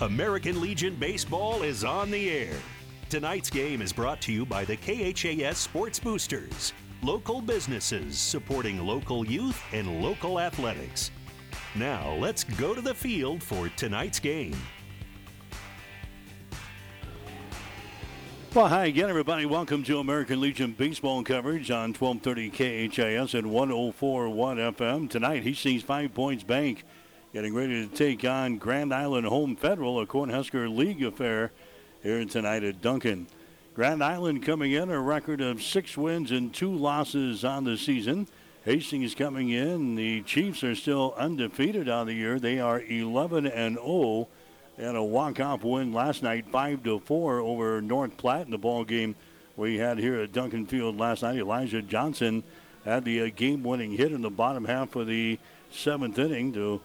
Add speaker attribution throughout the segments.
Speaker 1: American Legion Baseball is on the air. Tonight's game is brought to you by the KHAS Sports Boosters, local businesses supporting local youth and local athletics. Now, let's go to the field for tonight's game.
Speaker 2: Well, hi again, everybody. Welcome to American Legion baseball coverage on 1230 KHAS and 1041 FM. Tonight, Hastings Five Points Bank getting ready to take on Grand Island Home Federal, a Cornhusker League affair here tonight at Duncan. Grand Island coming in a record of six wins and two losses on the season. Hastings coming in. The Chiefs are still undefeated on the year. They are 11 and 0. They had a walk-off win last night, five to four over North Platte in the ball game we had here at Duncan Field last night. Elijah Johnson had the uh, game-winning hit in the bottom half of the seventh inning to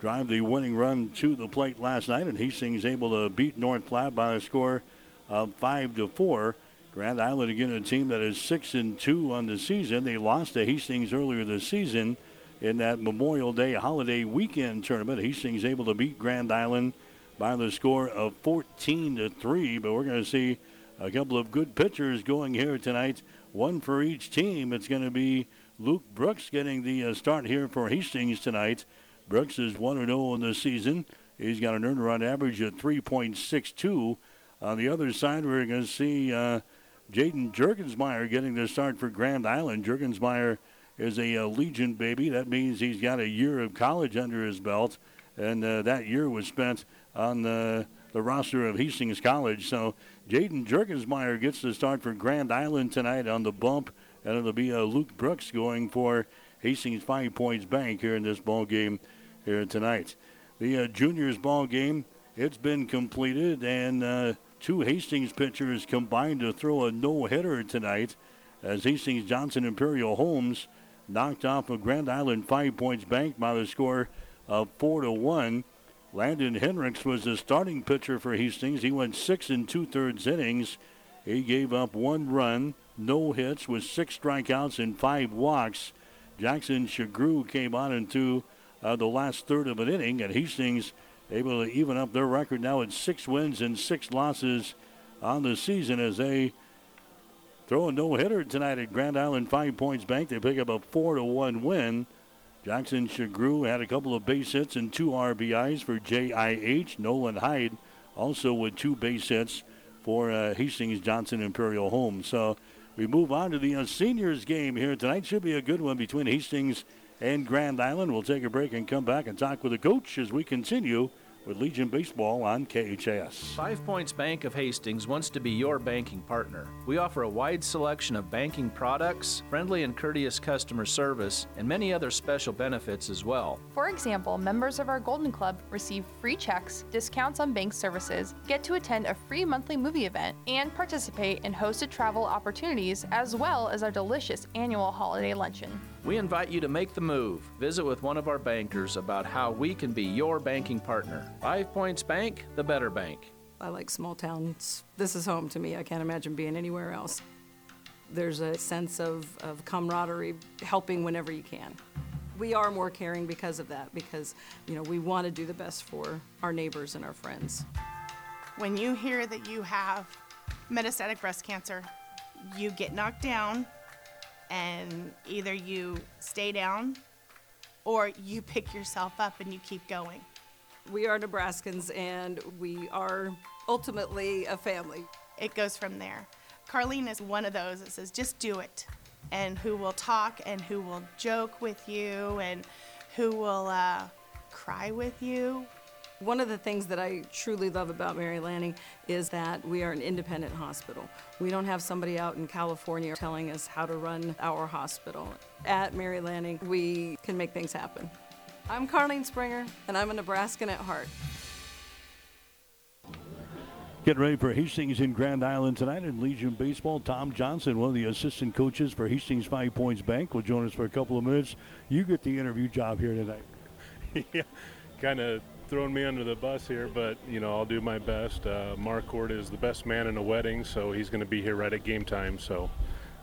Speaker 2: drive the winning run to the plate last night, and Hastings able to beat North Platte by a score of five to four. Grand Island again a team that is six and two on the season. They lost to Hastings earlier this season in that Memorial Day holiday weekend tournament. Hastings able to beat Grand Island by the score of 14 to three. But we're going to see a couple of good pitchers going here tonight. One for each team. It's going to be Luke Brooks getting the uh, start here for Hastings tonight. Brooks is 1 0 in the season. He's got an earned run average of 3.62. On the other side, we're going to see uh, Jaden Jurgensmeyer getting the start for Grand Island. Jurgensmeyer is a, a, Legion baby. That means he's got a year of college under his belt, and uh, that year was spent on the, the roster of Hastings College. So Jaden Jurgensmeyer gets the start for Grand Island tonight on the bump, and it'll be uh, Luke Brooks going for Hastings Five Points Bank here in this ball game here tonight. The uh, juniors ball game, it's been completed, and uh, two Hastings pitchers combined to throw a no-hitter tonight as Hastings Johnson Imperial Homes knocked off a Grand Island Five Points Bank by the score of four to one. Landon Hendricks was the starting pitcher for Hastings. He went six and two-thirds innings. He gave up one run, no hits, with six strikeouts and five walks. Jackson Shagru came on into uh, the last third of an inning, and Hastings able to even up their record now at six wins and six losses on the season as they throw a no-hitter tonight at Grand Island Five Points Bank. They pick up a four to one win. Jackson Shagru had a couple of base hits and two RBIs for JIH. Nolan Hyde also with two base hits for uh, Hastings Johnson Imperial Home. So we move on to the uh, seniors game here tonight. Should be a good one between Hastings and Grand Island. We'll take a break and come back and talk with the coach as we continue with Legion Baseball on KHAS.
Speaker 3: Five Points Bank of Hastings wants to be your banking partner. We offer a wide selection of banking products, friendly and courteous customer service, and many other special benefits as well.
Speaker 4: For example, members of our Golden Club receive free checks, discounts on bank services, get to attend a free monthly movie event, and participate in hosted travel opportunities as well as our delicious annual holiday luncheon.
Speaker 3: We invite you to make the move. Visit with one of our bankers about how we can be your banking partner. Five Points Bank, the better bank.
Speaker 5: I like small towns. This is home to me. I can't imagine being anywhere else. There's a sense of, of camaraderie, helping whenever you can. We are more caring because of that, because you know we want to do the best for our neighbors and our friends.
Speaker 6: When you hear that you have metastatic breast cancer, you get knocked down and either you stay down or you pick yourself up and you keep going.
Speaker 5: We are Nebraskans and we are ultimately a family.
Speaker 6: It goes from there. Carlene is one of those that says, just do it, and who will talk and who will joke with you and who will uh, cry with you
Speaker 5: one of the things that I truly love about Mary Lanning is that we are an independent hospital. We don't have somebody out in California telling us how to run our hospital. At Mary Lanning, we can make things happen. I'm Carlene Springer, and I'm a Nebraskan at heart.
Speaker 2: Getting ready for Hastings in Grand Island tonight in Legion Baseball. Tom Johnson, one of the assistant coaches for Hastings Five Points Bank, will join us for a couple of minutes. You get the interview job here tonight.
Speaker 7: yeah, kind of throwing me under the bus here, but you know I'll do my best. Uh, Marquardt is the best man in a wedding, so he's going to be here right at game time. So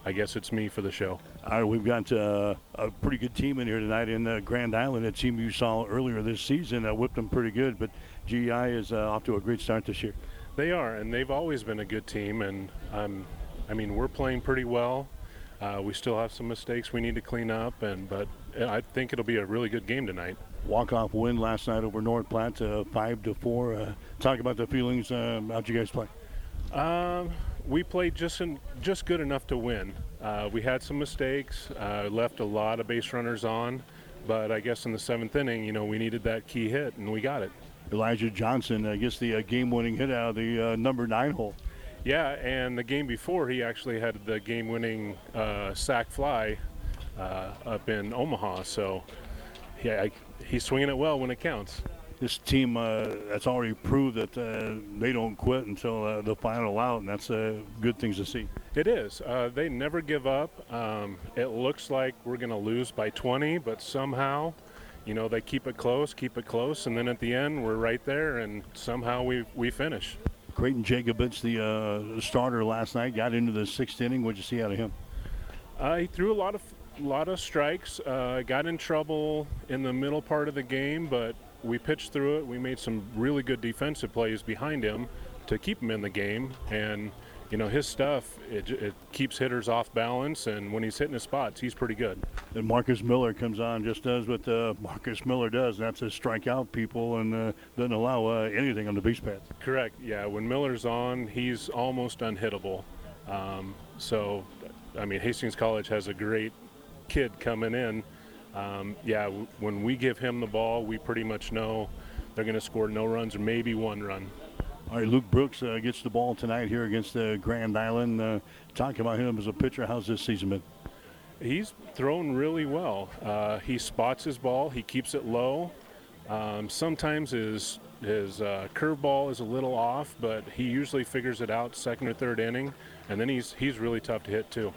Speaker 7: I guess it's me for the show.
Speaker 2: All right, we've got uh, a pretty good team in here tonight in uh, Grand Island. A team you saw earlier this season uh, whipped them pretty good, but GI is uh, off to a great start this year.
Speaker 7: They are, and they've always been a good team. And um, I mean, we're playing pretty well. Uh, we still have some mistakes we need to clean up, and but I think it'll be a really good game tonight.
Speaker 2: Walk-off win last night over North Platte, uh, five to four. Uh, talk about the feelings. Uh, how'd you guys play?
Speaker 7: Um, we played just in, just good enough to win. Uh, we had some mistakes, uh, left a lot of base runners on, but I guess in the seventh inning, you know, we needed that key hit, and we got it.
Speaker 2: Elijah Johnson uh, gets the game-winning hit out of the number nine hole.
Speaker 7: Yeah, and the game before, he actually had the game-winning sac fly up in Omaha. So, yeah, I, he's swinging it well when it counts
Speaker 2: this team uh, that's already proved that uh, they don't quit until uh, the final out, and that's uh, good things to see.
Speaker 7: It is. Uh, they never give up. Um, it looks like we're going to lose by 20, but somehow, you know, they keep it close, keep it close, and then at the end, we're right there, and somehow we we finish.
Speaker 2: Creighton Jacobitz, the uh, starter last night, got into the sixth inning. What'd you see out of him?
Speaker 7: he threw a lot of lot of strikes. got in trouble in the middle part of the game, but we pitched through it. We made some really good defensive plays behind him to keep him in the game. And, you know, his stuff, it, it keeps hitters off balance. And when he's hitting his spots, he's pretty good.
Speaker 2: And Marcus Miller comes on, just does what uh, Marcus Miller does. That's to strike out people and uh, doesn't allow uh, anything on the base paths.
Speaker 7: Correct. Yeah. When Miller's on, he's almost unhittable. Um, so, I mean, Hastings College has a great kid coming in um, yeah, w- when we give him the ball, we pretty much know they're going to score no runs or maybe one run.
Speaker 2: All right, Luke Brooks uh, gets the ball tonight here against uh, Grand Island. Uh, talk about him as a pitcher. How's this season been?
Speaker 7: He's thrown really well. Uh, he spots his ball. He keeps it low. Um, sometimes his his uh, curveball is a little off, but he usually figures it out second or third inning, and then he's he's really tough to hit too.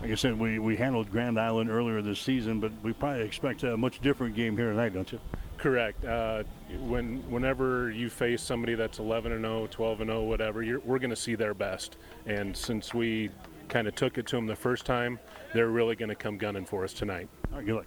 Speaker 2: Like I said, we, we handled Grand Island earlier this season, but we probably expect a much different game here tonight, don't you?
Speaker 7: Correct. Uh, when whenever you face somebody that's 11 and 0, 12 and 0, whatever, we're going to see their best. And since we kind of took it to them the first time, they're really going to come gunning for us tonight.
Speaker 2: All right, good luck.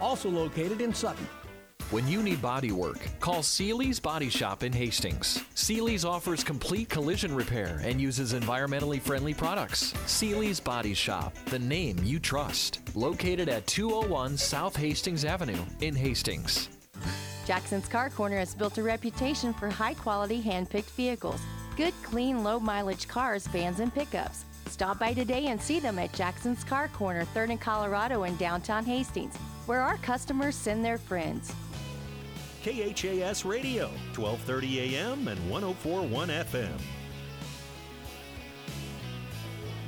Speaker 8: also located in Sutton.
Speaker 9: When you need body work, call Seely's Body Shop in Hastings. Seely's offers complete collision repair and uses environmentally friendly products. Seely's Body Shop, the name you trust. Located at 201 South Hastings Avenue in Hastings.
Speaker 10: Jackson's Car Corner has built a reputation for high quality hand picked vehicles. Good, clean, low mileage cars, vans, and pickups. Stop by today and see them at Jackson's Car Corner, 3rd and Colorado in downtown Hastings where our customers send their friends.
Speaker 1: KHAS Radio, 12:30 a.m. and 104.1 FM.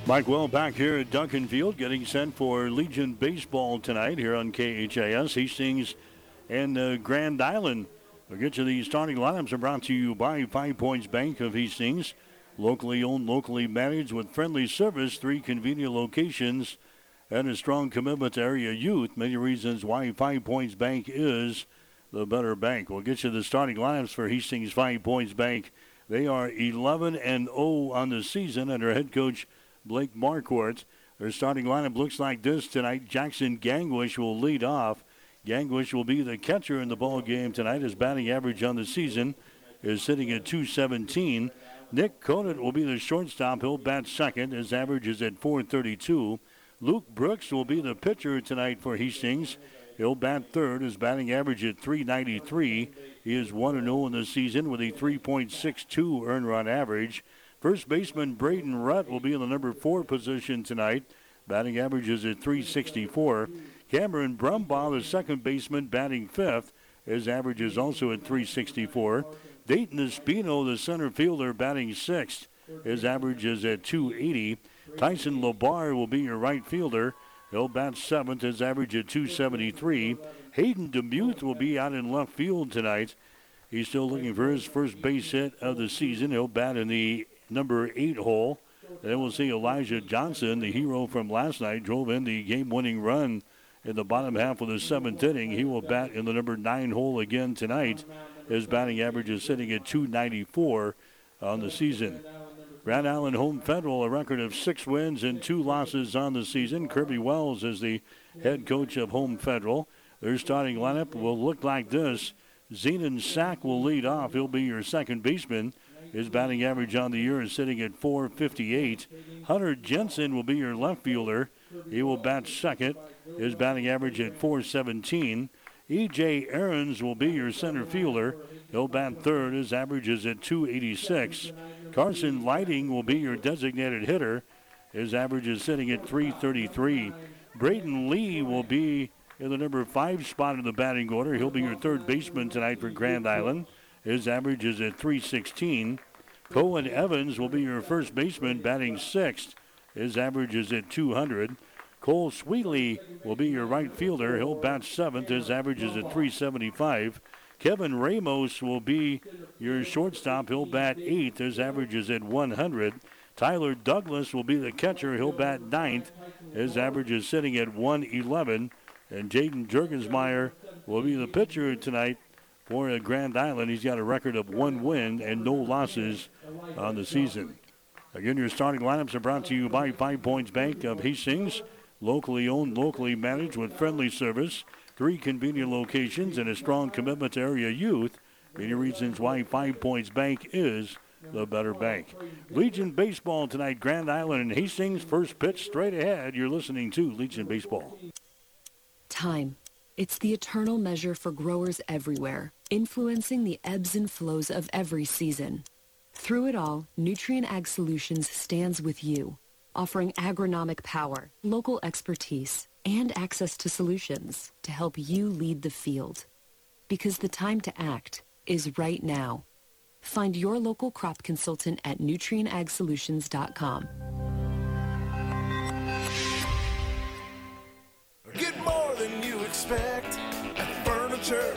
Speaker 2: Mike Well back here at Duncan Field, getting sent for Legion baseball tonight here on KHAS. Hastings and uh, Grand Island. We'll get to the starting lineups are brought to you by Five Points Bank of Hastings. Locally owned, locally managed with friendly service, three convenient locations and a strong commitment to area youth. Many reasons why Five Points Bank is the better bank. We'll get you the starting lineups for Hastings Five Points Bank. They are 11 and 0 on the season under head coach Blake Marquardt. Their starting lineup looks like this tonight. Jackson Gangwish will lead off. Gangwish will be the catcher in the ball game tonight. His batting average on the season is sitting at 217. Nick Conant will be the shortstop. He'll bat second. His average is at 432. Luke Brooks will be the pitcher tonight for Hastings. He'll bat third. His batting average at 393. He is 1 0 in the season with a 3.62 earned run average. First baseman Braden Rutt will be in the number four position tonight. Batting average is at 364. Cameron Brumbaugh, the second baseman, batting fifth. His average is also at 364. Dayton Espino, the center fielder, batting sixth. His average is at 280. Tyson Labar will be your right fielder. He'll bat seventh, his average at 273. Hayden Demuth will be out in left field tonight. He's still looking for his first base hit of the season. He'll bat in the number eight hole. Then we'll see Elijah Johnson, the hero from last night, drove in the game-winning run in the bottom half of the seventh inning. He will bat in the number nine hole again tonight. His batting average is sitting at 294 on the season. Grand Island Home Federal, a record of six wins and two losses on the season. Kirby Wells is the head coach of Home Federal. Their starting lineup will look like this. Zenon Sack will lead off. He'll be your second baseman. His batting average on the year is sitting at 458. Hunter Jensen will be your left fielder. He will bat second. His batting average at 417. E.J. Aarons will be your center fielder. He'll bat third. His average is at 286. Carson Lighting will be your designated hitter. His average is sitting at 333. Braden Lee will be in the number five spot in the batting order. He'll be your third baseman tonight for Grand Island. His average is at 316. Cohen Evans will be your first baseman, batting sixth. His average is at 200. Cole Sweetley will be your right fielder. He'll bat seventh. His average is at 375. Kevin Ramos will be your shortstop. He'll bat eighth. His average is at 100. Tyler Douglas will be the catcher. He'll bat ninth. His average is sitting at 111. And Jaden Jurgensmeyer will be the pitcher tonight for Grand Island. He's got a record of one win and no losses on the season. Again, your starting lineups are brought to you by Five Points Bank of Hastings. Locally owned, locally managed with friendly service, three convenient locations, and a strong commitment to area youth. Many reasons why Five Points Bank is the better bank. Legion Baseball tonight, Grand Island and Hastings. First pitch straight ahead. You're listening to Legion Baseball.
Speaker 11: Time. It's the eternal measure for growers everywhere, influencing the ebbs and flows of every season. Through it all, Nutrien Ag Solutions stands with you, offering agronomic power, local expertise, and access to solutions to help you lead the field. Because the time to act is right now. Find your local crop consultant at nutrienagsolutions.com.
Speaker 12: Get more than you expect at Furniture.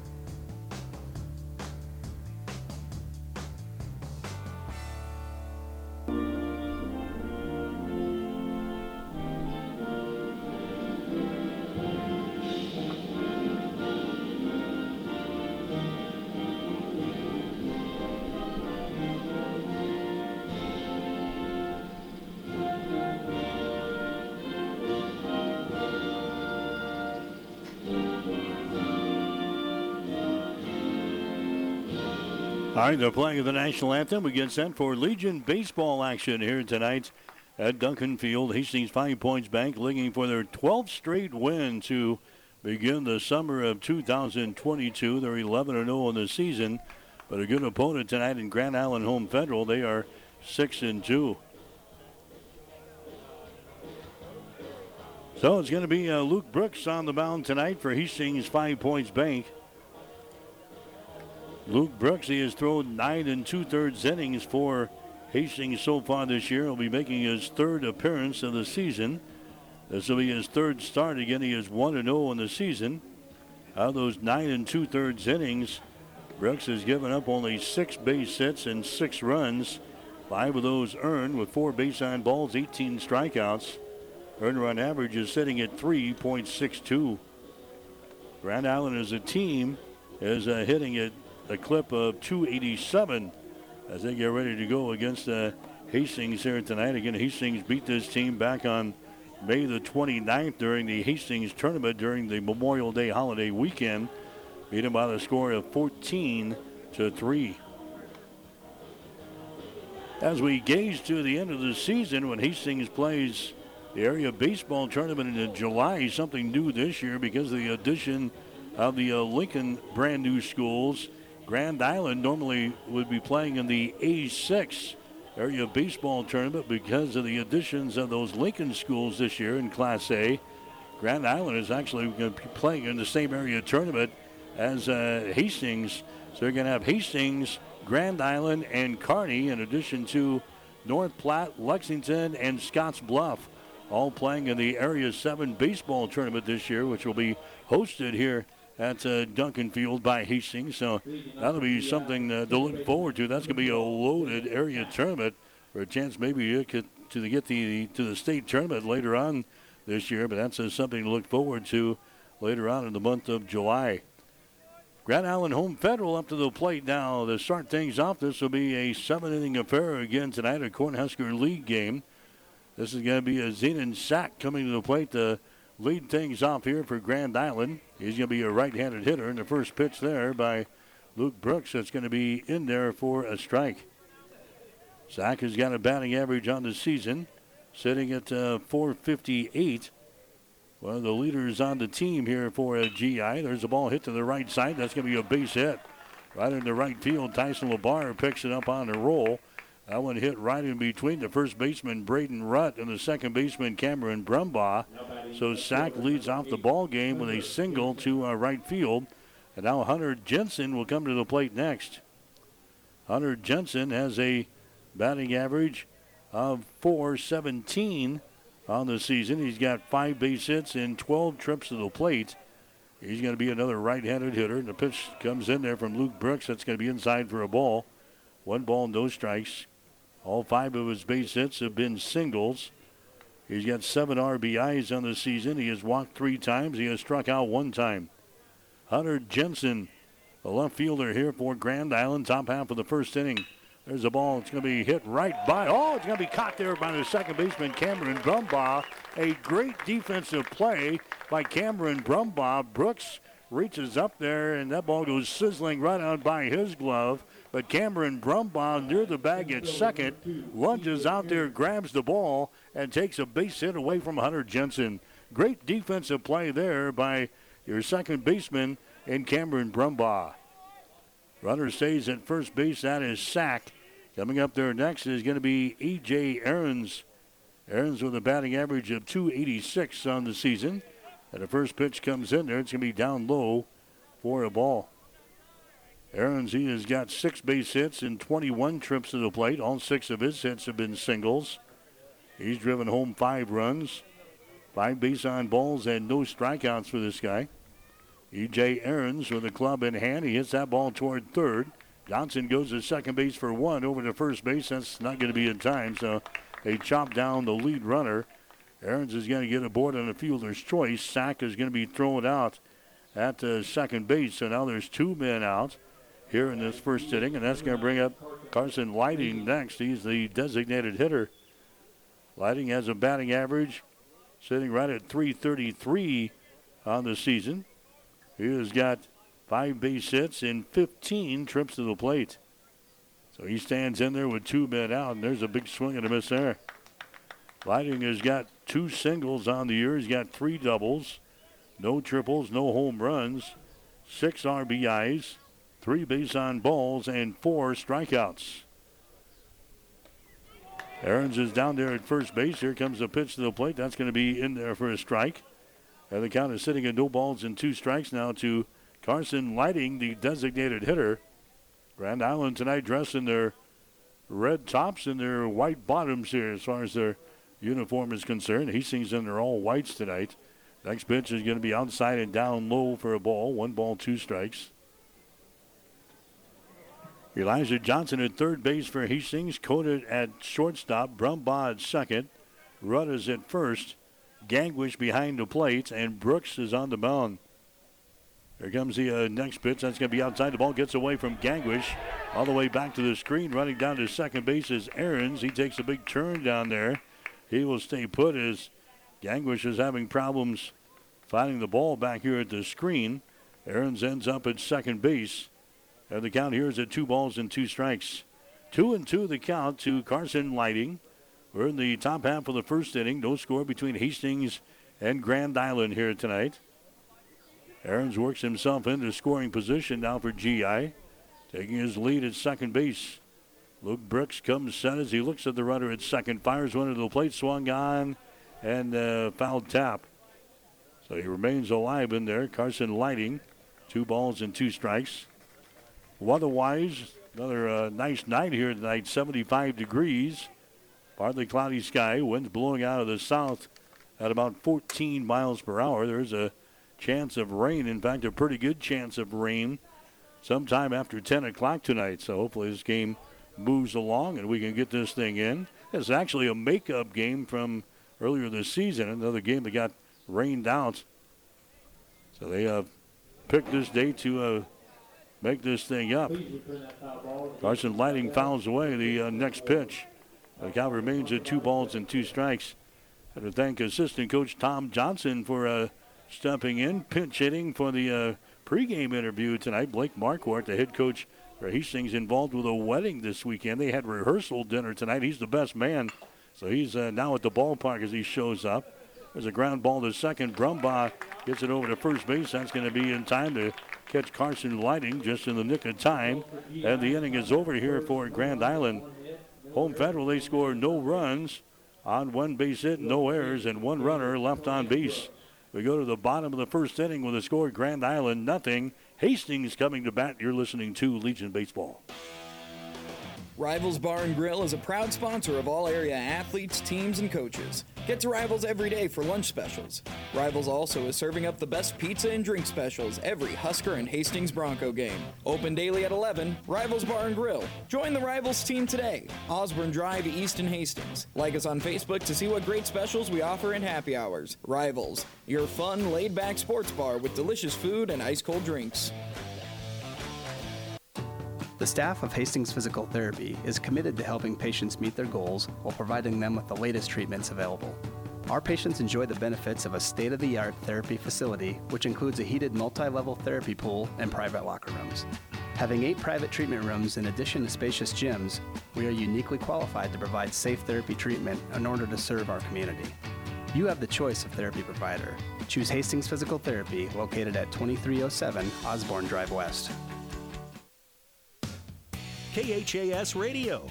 Speaker 2: Right, they're playing the national anthem. We get set for Legion baseball action here tonight at Duncan Field. Hastings Five Points Bank looking for their 12th straight win to begin the summer of 2022. They're 11 0 in the season, but a good opponent tonight in Grand Island Home Federal. They are 6 and 2. So it's going to be uh, Luke Brooks on the mound tonight for Hastings Five Points Bank. Luke Brooks, he has thrown nine and two thirds innings for Hastings so far this year. He'll be making his third appearance of the season. This will be his third start. Again, he is 1 0 in the season. Out of those nine and two thirds innings, Brooks has given up only six base hits and six runs. Five of those earned with four base on balls, 18 strikeouts. Earned run average is sitting at 3.62. Grand Island as a team is uh, hitting at a clip of 287 as they get ready to go against uh, Hastings here tonight. Again, Hastings beat this team back on May the 29th during the Hastings tournament during the Memorial Day holiday weekend. Beat them by the score of 14 to 3. as we gaze to the end of the season when Hastings plays the area baseball tournament in July, something new this year because of the addition of the uh, Lincoln brand new schools. Grand Island normally would be playing in the A6 area baseball tournament because of the additions of those Lincoln schools this year in Class A. Grand Island is actually going to be playing in the same area tournament as uh, Hastings. So they're going to have Hastings, Grand Island, and Kearney in addition to North Platte, Lexington, and Scotts Bluff all playing in the Area 7 baseball tournament this year, which will be hosted here at uh, Duncan Field by Hastings. So that'll be something uh, to look forward to. That's going to be a loaded area tournament for a chance maybe to get the to the state tournament later on this year. But that's uh, something to look forward to later on in the month of July. Grand Island Home Federal up to the plate now to start things off. This will be a seven inning affair again tonight, a Cornhusker League game. This is going to be a Zenon Sack coming to the plate to lead things off here for Grand Island. He's going to be a right handed hitter, in the first pitch there by Luke Brooks that's going to be in there for a strike. Sack has got a batting average on the season, sitting at uh, 458. One of the leaders on the team here for a GI. There's a ball hit to the right side. That's going to be a base hit. Right in the right field, Tyson LeBar picks it up on the roll. That one hit right in between the first baseman Braden Rutt and the second baseman Cameron Brumbaugh. So Sack leads off the ball game with a single to uh, right field. And now Hunter Jensen will come to the plate next. Hunter Jensen has a batting average of 417 on the season. He's got five base hits and 12 trips to the plate. He's going to be another right-handed hitter. And the pitch comes in there from Luke Brooks. That's going to be inside for a ball. One ball, no strikes. All five of his base hits have been singles. He's got seven RBIs on the season. He has walked three times. He has struck out one time. Hunter Jensen, the left fielder here for Grand Island, top half of the first inning. There's a ball. It's going to be hit right by. Oh, it's going to be caught there by the second baseman, Cameron Brumbaugh. A great defensive play by Cameron Brumbaugh. Brooks reaches up there, and that ball goes sizzling right out by his glove. But Cameron Brumbaugh near the bag at second, lunges out there, grabs the ball, and takes a base hit away from Hunter Jensen. Great defensive play there by your second baseman in Cameron Brumbaugh. Runner stays at first base. That is Sack. Coming up there next is going to be E.J. Aarons. Aarons with a batting average of 286 on the season. And the first pitch comes in there. It's going to be down low for a ball. Aarons, he has got six base hits and 21 trips to the plate. All six of his hits have been singles. He's driven home five runs, five base on balls, and no strikeouts for this guy. E.J. Aarons with the club in hand. He hits that ball toward third. Johnson goes to second base for one over to first base. That's not going to be in time, so they chop down the lead runner. Aarons is going to get aboard on a fielder's choice. Sack is going to be thrown out at uh, second base. So now there's two men out here in this first inning, and that's going to bring up Carson Lighting next. He's the designated hitter. Lighting has a batting average sitting right at 333 on the season. He has got five base hits and 15 trips to the plate. So he stands in there with two men out, and there's a big swing and a miss there. Lighting has got two singles on the year. He's got three doubles, no triples, no home runs, six RBIs, three base on balls, and four strikeouts. Aarons is down there at first base. Here comes the pitch to the plate. That's going to be in there for a strike. And the count is sitting at no balls and two strikes now to Carson Lighting, the designated hitter. Grand Island tonight dressed in their red tops and their white bottoms here as far as their uniform is concerned. Hastings in their all whites tonight. Next pitch is going to be outside and down low for a ball. One ball, two strikes. Elijah Johnson at third base for Hastings. Conant at shortstop. Brumbaugh at second. Rutt is at first. Gangwish behind the plate. And Brooks is on the mound. Here comes the uh, next pitch. That's going to be outside. The ball gets away from Gangwish. All the way back to the screen. Running down to second base is Aarons. He takes a big turn down there. He will stay put as Gangwish is having problems finding the ball back here at the screen. Aarons ends up at second base. And the count here is at two balls and two strikes. Two and two the count to Carson Lighting. We're in the top half of the first inning. No score between Hastings and Grand Island here tonight. Aarons works himself into scoring position now for GI. Taking his lead at second base. Luke Brooks comes set as he looks at the runner at second. Fires one into the plate, swung on, and uh, foul tap. So he remains alive in there. Carson Lighting, two balls and two strikes. Weather-wise, another uh, nice night here tonight, 75 degrees. Partly cloudy sky, winds blowing out of the south at about 14 miles per hour. There's a chance of rain. In fact, a pretty good chance of rain sometime after 10 o'clock tonight. So hopefully this game moves along and we can get this thing in. It's actually a makeup game from earlier this season, another game that got rained out. So they uh, picked this day to uh, make this thing up. Carson Lighting fouls away the uh, next pitch. The count remains at two balls and two strikes. And to thank assistant coach Tom Johnson for uh, stepping in, pinch hitting for the uh, pregame interview tonight. Blake Marquardt, the head coach for Hastings, involved with a wedding this weekend. They had rehearsal dinner tonight. He's the best man, so he's uh, now at the ballpark as he shows up. There's a ground ball to second. Brumbaugh gets it over to first base. That's going to be in time to catch Carson Lighting just in the nick of time. And the inning is over here for Grand Island. Home Federal, they score no runs on one base hit, no errors, and one runner left on base. We go to the bottom of the first inning with a score Grand Island nothing. Hastings coming to bat. You're listening to Legion Baseball.
Speaker 13: Rivals Bar and Grill is a proud sponsor of all area athletes, teams, and coaches. Get to Rivals every day for lunch specials. Rivals also is serving up the best pizza and drink specials every Husker and Hastings Bronco game. Open daily at 11, Rivals Bar and Grill. Join the Rivals team today. Osborne Drive, East and Hastings. Like us on Facebook to see what great specials we offer in happy hours. Rivals, your fun, laid back sports bar with delicious food and ice cold drinks.
Speaker 14: The staff of Hastings Physical Therapy is committed to helping patients meet their goals while providing them with the latest treatments available. Our patients enjoy the benefits of a state of the art therapy facility, which includes a heated multi level therapy pool and private locker rooms. Having eight private treatment rooms in addition to spacious gyms, we are uniquely qualified to provide safe therapy treatment in order to serve our community. You have the choice of therapy provider. Choose Hastings Physical Therapy, located at 2307 Osborne Drive West.
Speaker 1: KHAS Radio.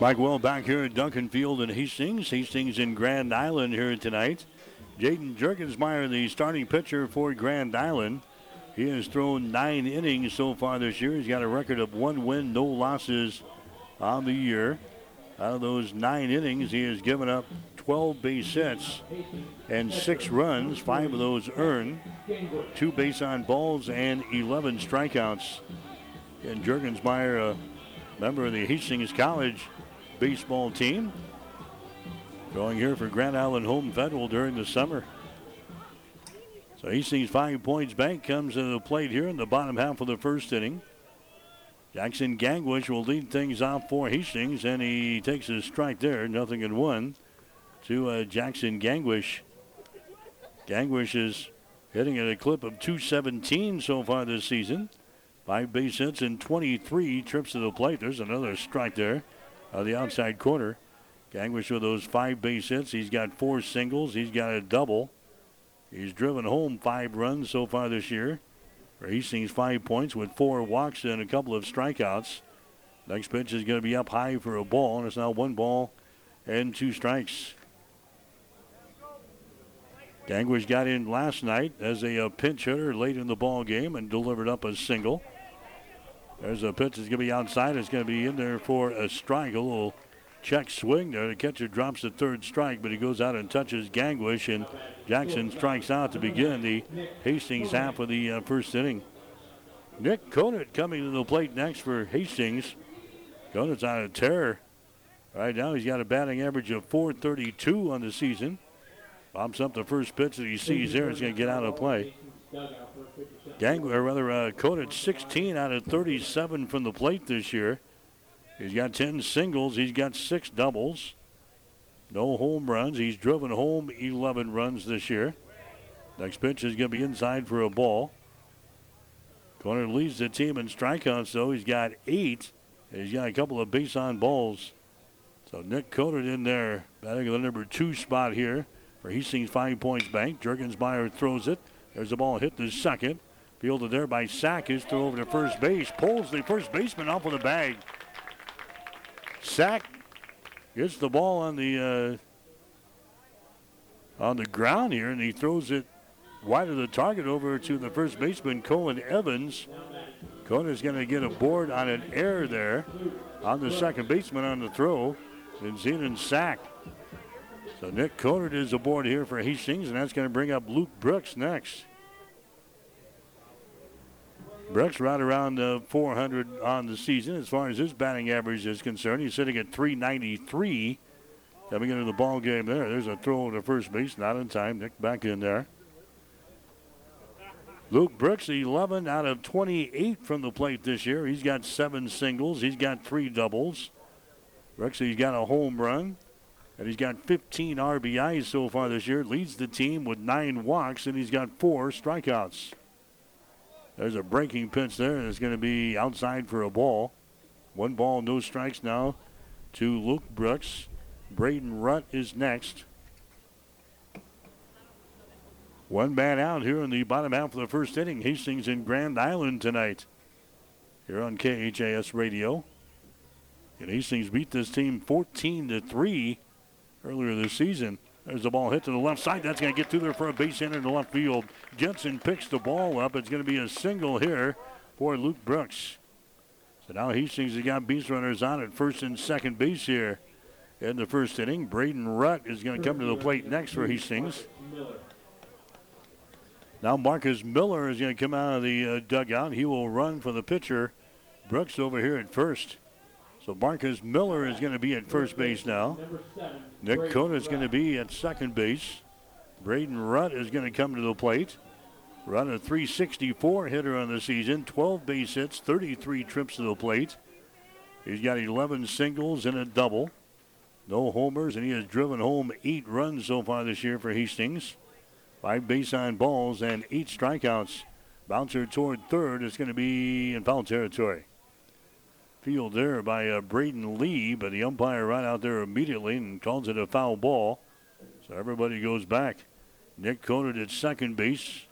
Speaker 2: Mike Well back here at Duncan Field in Hastings. Hastings in Grand Island here tonight. Jaden Jurgensmeyer, the starting pitcher for Grand Island. He has thrown nine innings so far this year. He's got a record of one win, no losses on the year. Out of those nine innings, he has given up 12 base hits and six runs, five of those earned, two base on balls, and 11 strikeouts. And Jurgensmeyer, a member of the Hastings College baseball team, going here for Grand Island Home Federal during the summer. So Hastings Five Points Bank comes to the plate here in the bottom half of the first inning. Jackson Gangwish will lead things off for Hastings, and he takes a strike there, nothing in one to uh, Jackson Gangwish. Gangwish is hitting at a clip of 217 so far this season. Five base hits and 23 trips to the plate. There's another strike there on the outside corner. Gangwish with those five base hits. He's got four singles. He's got a double. He's driven home five runs so far this year. Hastings five points with four walks and a couple of strikeouts. Next pitch is going to be up high for a ball, and it's now one ball and two strikes. Gangwish got in last night as a, uh, pinch hitter late in the ball game and delivered up a single. There's a pitch that's going to be outside. It's going to be in there for a strike. A little check swing there. The catcher drops the third strike, but he goes out and touches Gangwish, and Jackson strikes out to begin the Hastings half of the uh, first inning. Nick Conant coming to the plate next for Hastings. Conant's on a tear. Right now, he's got a batting average of 432 on the season. Bumps up the first pitch that he sees there. It's going to get out of play. Gang, or rather, uh, Conant 16 out of 37 from the plate this year. He's got 10 singles. He's got six doubles. No home runs. He's driven home 11 runs this year. Next pitch is going to be inside for a ball. Conant leads the team in strikeouts, though. He's got eight. He's got a couple of base on balls. So Nick Conant in there, batting the number two spot here for Hastings Five Points Bank. Jurgensmeyer throws it. There's the ball hit the second. Fielded there by Sack. His throw over to first base. Pulls the first baseman off of the bag. Sack gets the ball on the uh, on the ground here, and he throws it wide of the target over to the first baseman, Cohen Evans. Cohen is going to get a board on an error there on the second baseman on the throw. And Zenon Sack. So Nick Conant is aboard here for Hastings, and that's going to bring up Luke Brooks next. Brooks right around uh, 400 on the season as far as his batting average is concerned. He's sitting at 393 coming into the ball game there. There's a throw to first base, not in time. Nick back in there. Luke Brooks, 11 out of 28 from the plate this year. He's got seven singles. He's got three doubles. Brooks, he's got a home run. And he's got 15 RBIs so far this year. Leads the team with nine walks, and he's got four strikeouts. There's a breaking pitch there. It's going to be outside for a ball. One ball, no strikes now to Luke Brooks. Braden Rutt is next. One man out here in the bottom half of the first inning. Hastings in Grand Island tonight. Here on KHAS Radio. And Hastings beat this team 14 to 3 earlier this season. There's the ball hit to the left side. That's going to get through there for a base hit in the left field. Jensen picks the ball up. It's going to be a single here for Luke Brooks. So now he Hastings has got base runners on at first and second base here in the first inning. Braden Rutt is going to come to the plate next for Hastings. Now Marcus Miller is going to come out of the uh, dugout. He will run for the pitcher. Brooks over here at first. So Marcus Miller is going to be at first base now. Nick Conant is going to be at second base. Braden Rutt is going to come to the plate. Run a 364 hitter on the season, 12 base hits, 33 trips to the plate. He's got 11 singles and a double. No homers, and he has driven home eight runs so far this year for Hastings. Five base on balls and eight strikeouts. Bouncer toward third is going to be in foul territory. Field there by uh, Braden Lee, but the umpire right out there immediately and calls it a foul ball. So everybody goes back. Nick Conant at second base.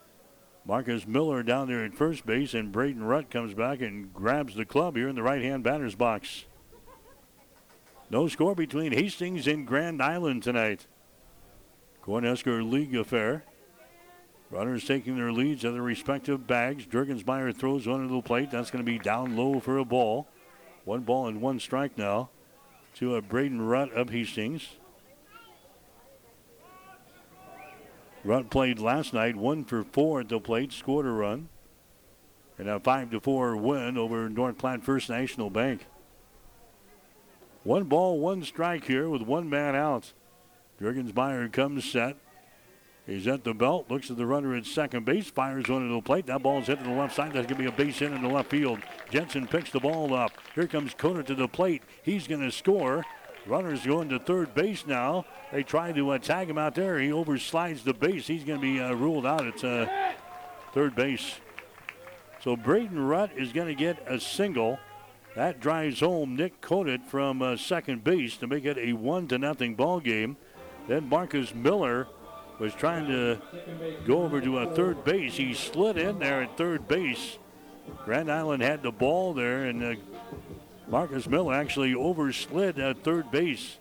Speaker 2: Marcus Miller down there at first base, and Braden Rutt comes back and grabs the club here in the right hand batter's box. No score between Hastings and Grand Island tonight. Cornhusker League affair. Runners taking their leads at their respective bags. Jurgensmeyer throws one to the plate. That's going to be down low for a ball. One ball and one strike now to a Braden Rutt of Hastings. Rutt played last night, one for four at the plate, scored a run. And a 5 to 4 win over North Platte First National Bank. One ball, one strike here with one man out. Jurgensmeyer comes set. He's at the belt, looks at the runner at second base, fires one to the plate. That ball's hit to the left side. That's going to be a base hit in the left field. Jensen picks the ball up. Here comes Conant to the plate. He's going to score. Runner's going to third base now. They try to uh, tag him out there. He overslides the base. He's going to be uh, ruled out. It's uh, third base. So Braden Rutt is going to get a single. That drives home Nick Conant from uh, second base to make it a one to nothing ball game. Then Marcus Miller was trying to go over to a third base. He slid in there at third base. Grand Island had the ball there, and uh, Marcus Miller actually overslid at third base.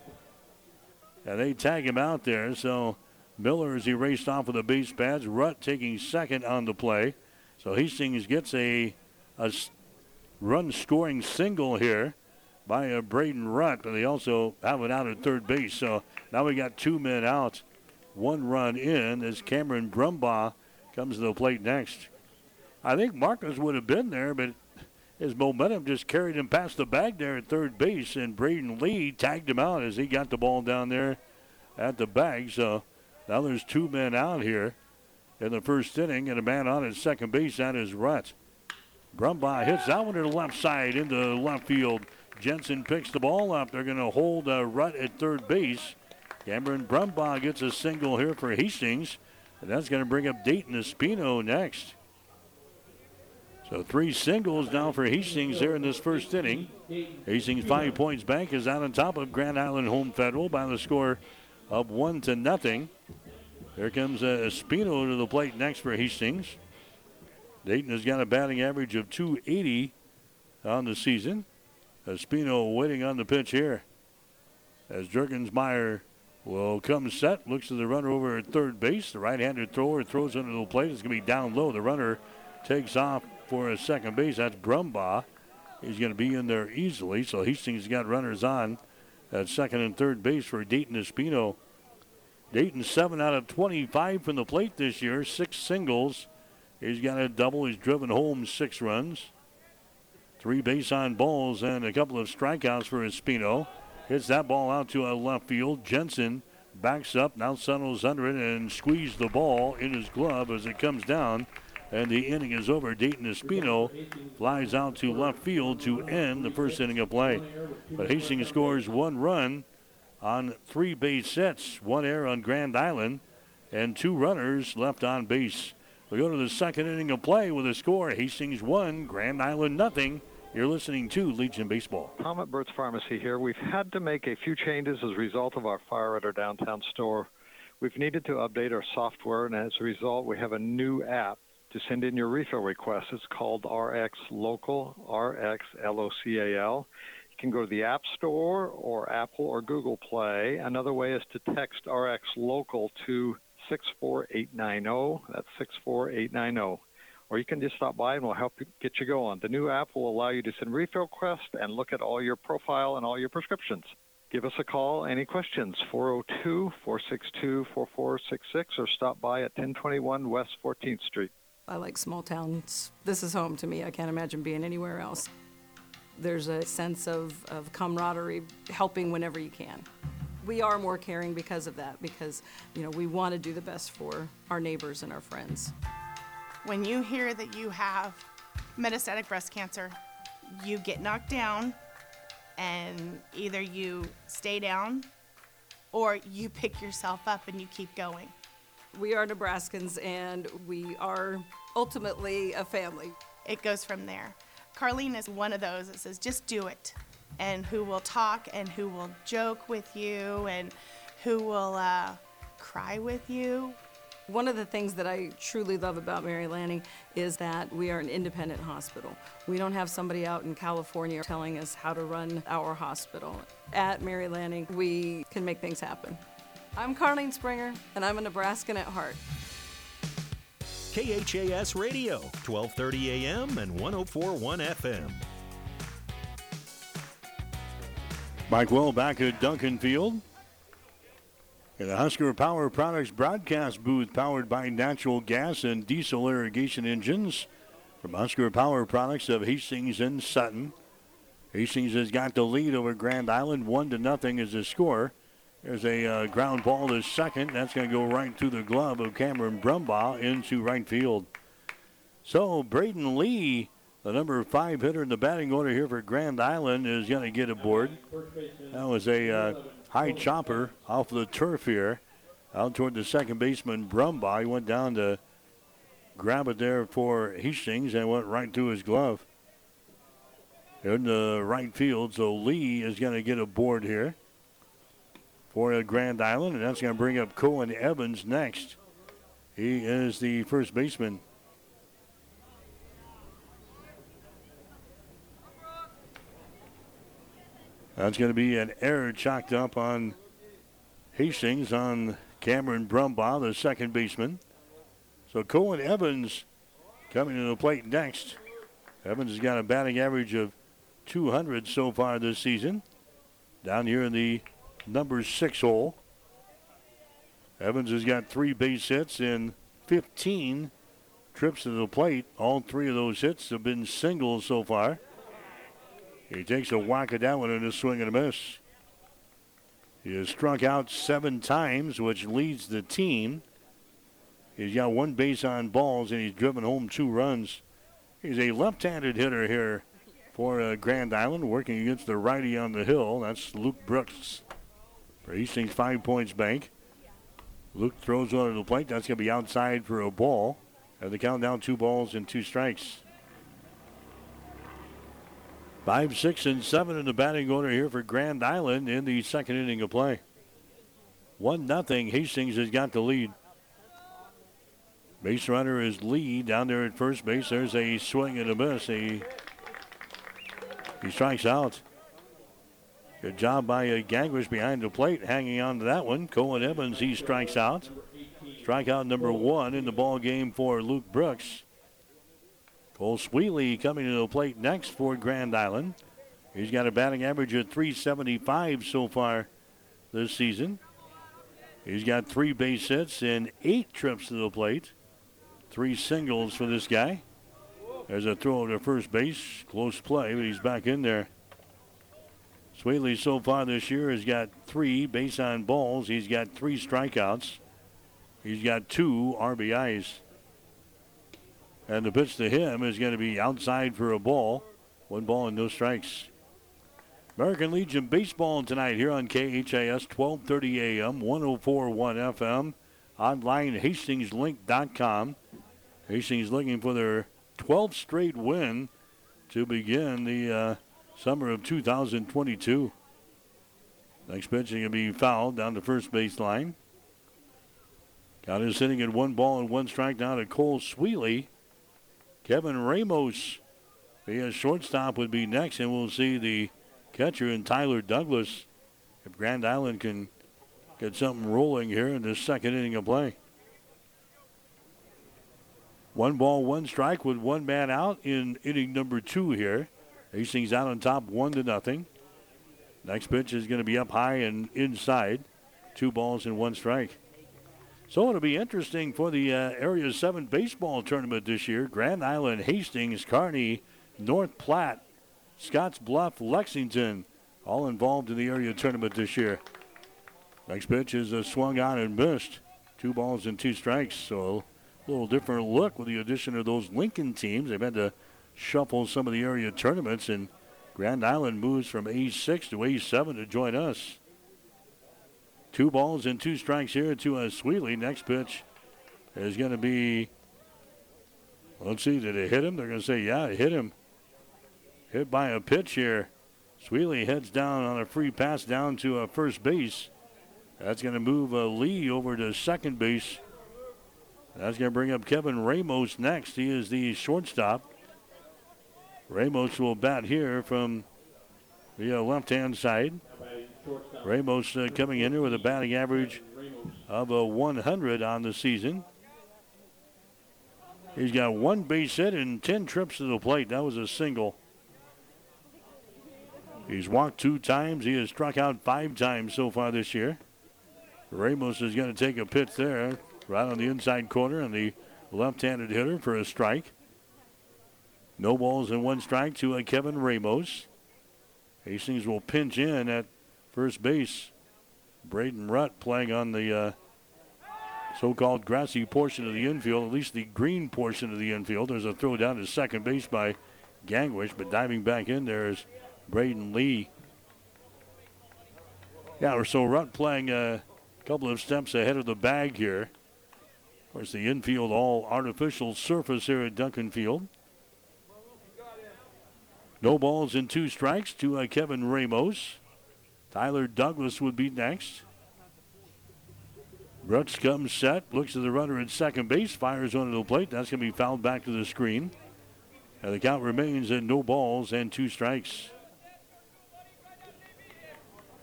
Speaker 2: And they tag him out there. So Miller is erased off of the base pads. Rutt taking second on the play. So Hastings gets a, a run scoring single here by a Braden Rutt, but they also have it out at third base. So now we got two men out one run in as Cameron Brumbaugh comes to the plate next. I think Marcus would have been there, but his momentum just carried him past the bag there at third base, and Braden Lee tagged him out as he got the ball down there at the bag. So now there's two men out here in the first inning, and a man on at second base. at his Rutt. Brumbaugh hits that one to the left side into left field. Jensen picks the ball up. They're going to hold uh, Rutt at third base. Cameron Brumbaugh gets a single here for Hastings. And that's going to bring up Dayton Espino next. So three singles now for Hastings there in this first inning. Hastings five points bank is out on top of Grand Island Home Federal by the score of one to nothing. Here comes uh, Espino to the plate next for Hastings. Dayton has got a batting average of 280 on the season. Espino waiting on the pitch here. As Jurgensmeyer will come set, looks to the runner over at third base. The right-handed thrower throws under the plate. It's going to be down low. The runner takes off for a second base. That's Brumbaugh. He's going to be in there easily. So Hastings got runners on at second and third base for Dayton Espino. Dayton 7 out of 25 from the plate this year, six singles. He's got a double. He's driven home six runs. Three base on balls and a couple of strikeouts for Espino. Hits that ball out to a left field. Jensen backs up, now settles under it and squeezes the ball in his glove as it comes down. And the inning is over. Dayton Espino flies out to left field to end the first inning of play. But Hastings scores one run on three base sets, one error on Grand Island, and two runners left on base. We go to the second inning of play with a score Hastings 1, Grand Island nothing. You're listening to Legion Baseball.
Speaker 15: Tom at Burt's Pharmacy here. We've had to make a few changes as a result of our fire at our downtown store. We've needed to update our software, and as a result, we have a new app to send in your refill requests. It's called RX Local, RX L O C A L. You can go to the App Store or Apple or Google Play. Another way is to text RX Local to 64890. That's 64890. Or you can just stop by and we'll help you get you going. The new app will allow you to send refill requests and look at all your profile and all your prescriptions. Give us a call. Any questions? 402 462 4466 or stop by at 1021 West 14th Street.
Speaker 5: I like small towns. This is home to me. I can't imagine being anywhere else. There's a sense of, of camaraderie, helping whenever you can. We are more caring because of that, because you know we want to do the best for our neighbors and our friends.
Speaker 6: When you hear that you have metastatic breast cancer, you get knocked down, and either you stay down or you pick yourself up and you keep going.
Speaker 5: We are Nebraskans and we are ultimately a family.
Speaker 6: It goes from there. Carlene is one of those that says, just do it. And who will talk and who will joke with you and who will uh, cry with you.
Speaker 5: One of the things that I truly love about Mary Lanning is that we are an independent hospital. We don't have somebody out in California telling us how to run our hospital. At Mary Lanning, we can make things happen. I'm Carlene Springer, and I'm a Nebraskan at heart.
Speaker 1: KHAS Radio, 12:30 a.m. and 104.1 FM.
Speaker 2: Mike Will back at Duncan Field. In the Husker Power Products broadcast booth powered by natural gas and diesel irrigation engines from Husker Power Products of Hastings and Sutton. Hastings has got the lead over Grand Island. One to nothing is the score. There's a uh, ground ball to second. That's going to go right through the glove of Cameron Brumbaugh into right field. So Braden Lee, the number five hitter in the batting order here for Grand Island, is going to get aboard. That was a uh, high chopper off the turf here. Out toward the second baseman Brumbaugh. He went down to grab it there for Hastings and went right through his glove. In the right field, so Lee is going to get aboard here for Grand Island, and that's going to bring up Cohen Evans next. He is the first baseman. That's going to be an error chalked up on Hastings on Cameron Brumbaugh, the second baseman. So Cohen Evans coming to the plate next. Evans has got a batting average of 200 so far this season. Down here in the number six hole. Evans has got three base hits in 15 trips to the plate. All three of those hits have been singles so far. He takes a whack at that one and a swing and a miss. He has struck out seven times, which leads the team. He's got one base on balls and he's driven home two runs. He's a left handed hitter here for uh, Grand Island, working against the righty on the hill. That's Luke Brooks for Hastings Five Points Bank. Luke throws one to the plate. That's going to be outside for a ball. And the count down two balls and two strikes. Five, six, and seven in the batting order here for Grand Island in the second inning of play. One nothing. Hastings has got the lead. Base runner is Lee down there at first base. There's a swing and a miss. He, he strikes out. Good job by uh, behind the plate, hanging on to that one. Cohen Evans, he strikes out. Strikeout number one in the ball game for Luke Brooks. Cole Sweely coming to the plate next for Grand Island. He's got a batting average of 375 so far this season. He's got three base hits and eight trips to the plate. Three singles for this guy. There's a throw to first base. Close play, but he's back in there. Sweely so far this year has got three base on balls. He's got three strikeouts. He's got two RBIs. And the pitch to him is going to be outside for a ball. One ball and no strikes. American Legion Baseball tonight here on KHAS 1230 AM, 1041 FM, online hastingslink.com. Hastings looking for their 12th straight win to begin the uh, summer of 2022. Next pitch is going to be fouled down the first base line. Got his sitting at one ball and one strike down to Cole Sweely. Kevin Ramos, the shortstop, would be next, and we'll see the catcher and Tyler Douglas. If Grand Island can get something rolling here in this second inning of play. One ball, one strike with one man out in inning number two here. Hastings out on top, one to nothing. Next pitch is going to be up high and inside. Two balls and one strike. So it'll be interesting for the uh, Area 7 baseball tournament this year. Grand Island, Hastings, Kearney, North Platte, Scotts Bluff, Lexington, all involved in the area tournament this year. Next pitch is uh, swung on and missed. Two balls and two strikes. So a little different look with the addition of those Lincoln teams. They've had to shuffle some of the area tournaments, and Grand Island moves from A6 to A7 to join us. Two balls and two strikes here to uh, Sweely. Next pitch is going to be. Let's see, did it hit him? They're going to say, yeah, it hit him. Hit by a pitch here. Sweely heads down on a free pass down to uh, first base. That's going to move uh, Lee over to second base. That's going to bring up Kevin Ramos next. He is the shortstop. Ramos will bat here from the left hand side. Ramos uh, coming in here with a batting average of a 100 on the season. He's got one base hit and 10 trips to the plate. That was a single. He's walked two times. He has struck out five times so far this year. Ramos is going to take a pitch there, right on the inside corner, and the left-handed hitter for a strike. No balls and one strike to uh, Kevin Ramos. Hastings will pinch in at first base. Braden Rutt playing on the uh, so-called grassy portion of the infield, at least the green portion of the infield. There's a throw down to second base by Gangwish, but diving back in there is Braden Lee. Yeah, so Rutt playing a couple of steps ahead of the bag here. Of course, the infield all artificial surface here at Duncan Field. No balls and two strikes to uh, Kevin Ramos. Tyler Douglas would be next. Brooks comes set, looks at the runner at second base, fires onto the plate. That's going to be fouled back to the screen. And the count remains at no balls and two strikes.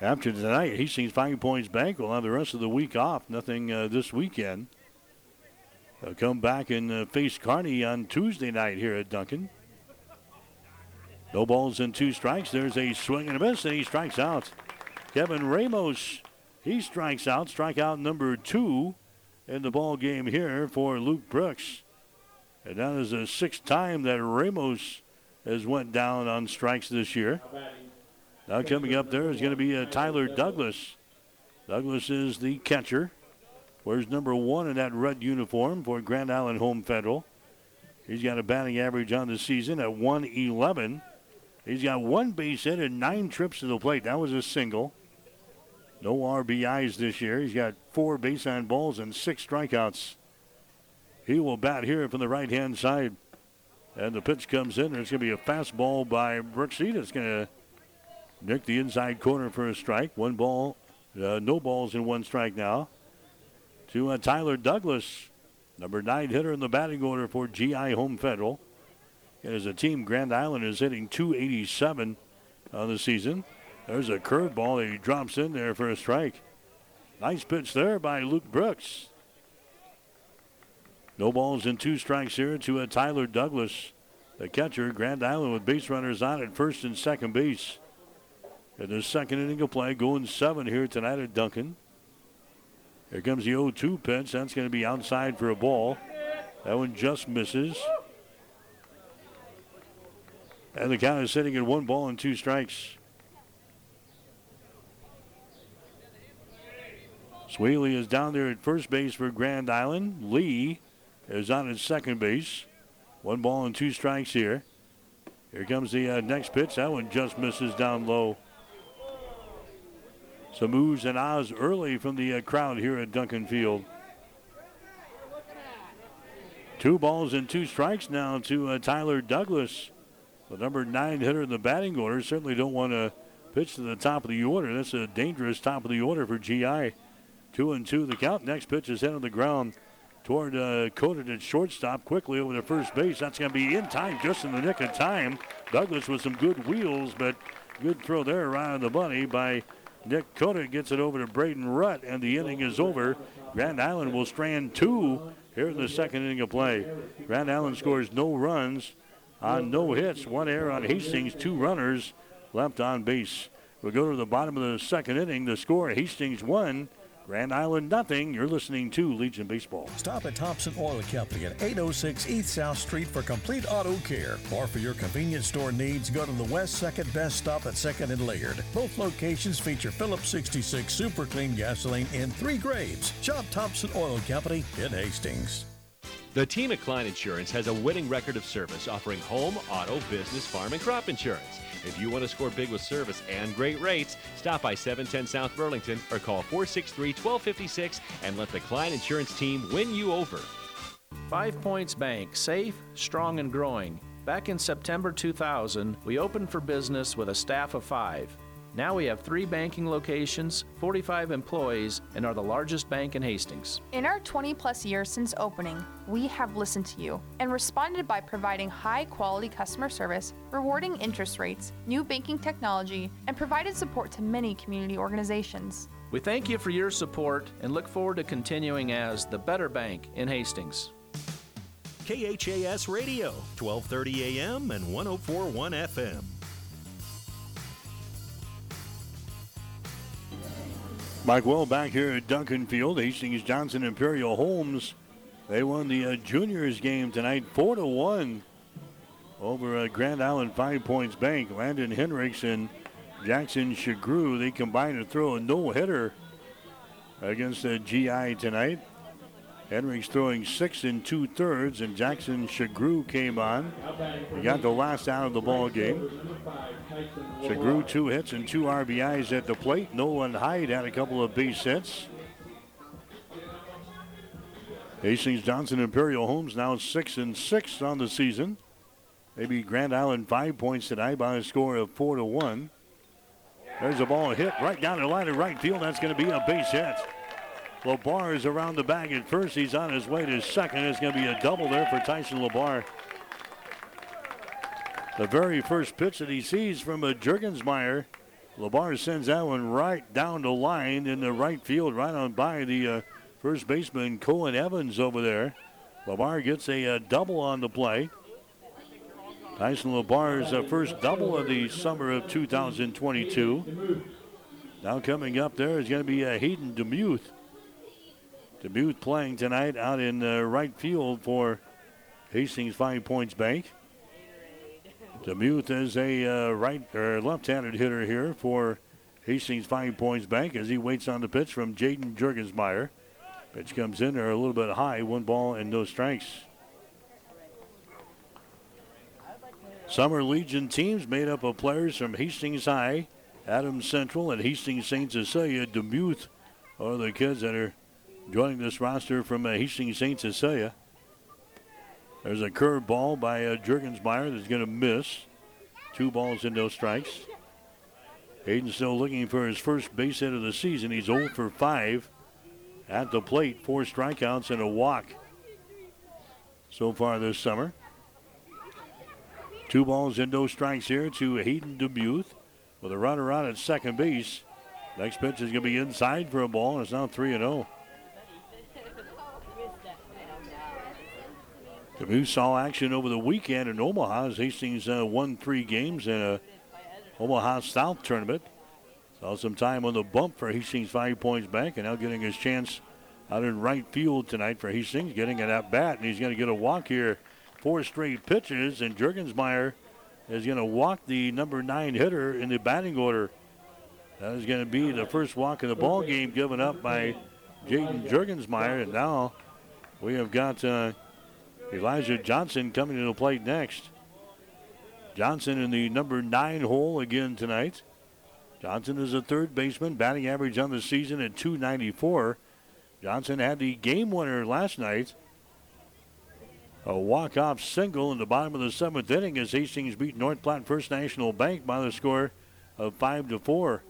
Speaker 2: After tonight, Hastings Five Points Bank will have the rest of the week off. Nothing uh, this weekend. They'll come back and uh, face Kearney on Tuesday night here at Duncan. No balls and two strikes. There's a swing and a miss, and he strikes out. Kevin Ramos, he strikes out. Strikeout number two in the ball game here for Luke Brooks. And that is the sixth time that Ramos has went down on strikes this year. Now coming up there is going to be uh, Tyler Douglas. Douglas is the catcher. Wears number one in that red uniform for Grand Island Home Federal. He's got a batting average on the season at 111. He's got one base hit and nine trips to the plate. That was a single. No RBIs this year. He's got four base on balls and six strikeouts. He will bat here from the right hand side. And the pitch comes in. There's going to be a fastball by Brooksy that's going to nick the inside corner for a strike. One ball, uh, no balls in one strike now. To uh, Tyler Douglas, number nine hitter in the batting order for GI Home Federal. As a team, Grand Island is hitting 287 on the season. There's a curveball he drops in there for a strike. Nice pitch there by Luke Brooks. No balls and two strikes here to a Tyler Douglas, the catcher. Grand Island with base runners on at first and second base. In the second inning of play, going seven here tonight at Duncan. Here comes the 0 2 pitch. That's going to be outside for a ball. That one just misses. And the count is sitting at one ball and two strikes. Swaley is down there at first base for Grand Island. Lee is on at second base. One ball and two strikes here. Here comes the uh, next pitch. That one just misses down low. Some moves and ahs early from the uh, crowd here at Duncan Field. Two balls and two strikes now to uh, Tyler Douglas. The number nine hitter in the batting order certainly don't want to pitch to the top of the order. That's a dangerous top of the order for GI. Two and two the count. Next pitch is hit on the ground toward uh, at shortstop quickly over to first base. That's going to be in time, just in the nick of time. Douglas with some good wheels, but good throw there around the money by Nick Conant. Gets it over to Braden Rutt, and the inning is over. Grand Island will strand two here in the second inning of play. Grand Island scores no runs on no hits, one error on Hastings, two runners left on base. We'll go to the bottom of the second inning. The score Hastings one. Grand Island nothing. You're listening to Legion Baseball.
Speaker 16: Stop at Thompson Oil Company at 806 East South Street for complete auto care. Or for your convenience store needs, go to the West Second Best Stop at 2nd and Laird. Both locations feature Phillips 66 Super Clean gasoline in three grades. Shop Thompson Oil Company in Hastings.
Speaker 17: The team at Klein Insurance has a winning record of service offering home, auto, business, farm, and crop insurance. If you want to score big with service and great rates, stop by 710 South Burlington or call 463 1256 and let the Klein Insurance team win you over.
Speaker 3: Five Points Bank, safe, strong, and growing. Back in September 2000, we opened for business with a staff of five. Now we have three banking locations, 45 employees, and are the largest bank in Hastings.
Speaker 4: In our 20 plus years since opening, we have listened to you and responded by providing high quality customer service, rewarding interest rates, new banking technology, and provided support to many community organizations.
Speaker 3: We thank you for your support and look forward to continuing as the better bank in Hastings.
Speaker 1: KHAS Radio, 1230 AM and 1041 FM.
Speaker 2: Mike Well back here at Duncan Field. Hastings Johnson Imperial Homes. They won the uh, juniors game tonight, four to one, over uh, Grand Island Five Points Bank. Landon Hendricks and Jackson Chagru They combined to throw a no hitter against the GI tonight. Hendricks throwing six and two thirds, and Jackson Shagru came on. He got the last out of the ball game. Shagru two hits and two RBIs at the plate. Nolan Hyde had a couple of base hits. Hastings Johnson Imperial Homes now six and six on the season. Maybe Grand Island five points tonight by a score of four to one. There's a ball hit right down the line of right field. That's going to be a base hit. Labar is around the bag at first. He's on his way to second. It's going to be a double there for Tyson Labar. The very first pitch that he sees from a Jurgensmeyer, Labar sends that one right down the line in the right field, right on by the uh, first baseman Cohen Evans over there. Labar gets a, a double on the play. Tyson Labar's uh, first double of the summer of 2022. Now coming up there is going to be uh, Hayden Demuth. Demuth playing tonight out in uh, right field for Hastings Five Points Bank. Demuth is a uh, right or left-handed hitter here for Hastings Five Points Bank as he waits on the pitch from Jaden Jurgensmeyer. Pitch comes in there a little bit high, one ball and no strikes. Summer Legion teams made up of players from Hastings High, Adams Central, and Hastings St. Cecilia. Demuth are the kids that are joining this roster from uh, Hastings St. Cecilia. There's a curve ball by uh, Jurgensmeyer that's going to miss. Two balls and no strikes. Hayden still looking for his first base hit of the season. He's 0 for 5 at the plate. Four strikeouts and a walk so far this summer. Two balls and no strikes here to Hayden Demuth with a runner out at second base. Next pitch is going to be inside for a ball, and it's now 3 0. Demuth saw action over the weekend in Omaha as Hastings uh, won three games in a Omaha South tournament. Saw some time on the bump for Hastings Five Points back, and now getting his chance out in right field tonight for Hastings, getting an at bat, and he's going to get a walk here. Four straight pitches, and Jurgensmeyer is going to walk the number nine hitter in the batting order. That is going to be the first walk of the ball game given up by Jaden Jurgensmeyer, and now we have got uh, Elijah Johnson coming to the plate next. Johnson in the number nine hole again tonight. Johnson is a third baseman, batting average on the season at 294. Johnson had the game winner last night. A walk-off single in the bottom of the seventh inning as Hastings beat North Platte First National Bank by the score of five to four.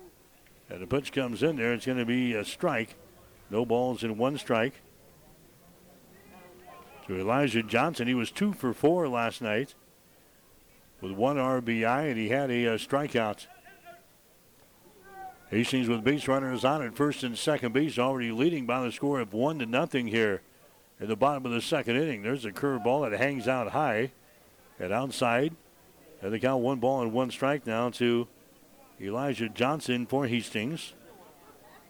Speaker 2: And the pitch comes in there. It's going to be a strike. No balls in one strike. To Elijah Johnson, he was two for four last night with one RBI, and he had a, uh, strikeout. Hastings with base runners on at first and second base, already leading by the score of one to nothing here in the bottom of the second inning. There's a curveball that hangs out high and outside. And they count one ball and one strike now to Elijah Johnson for Hastings.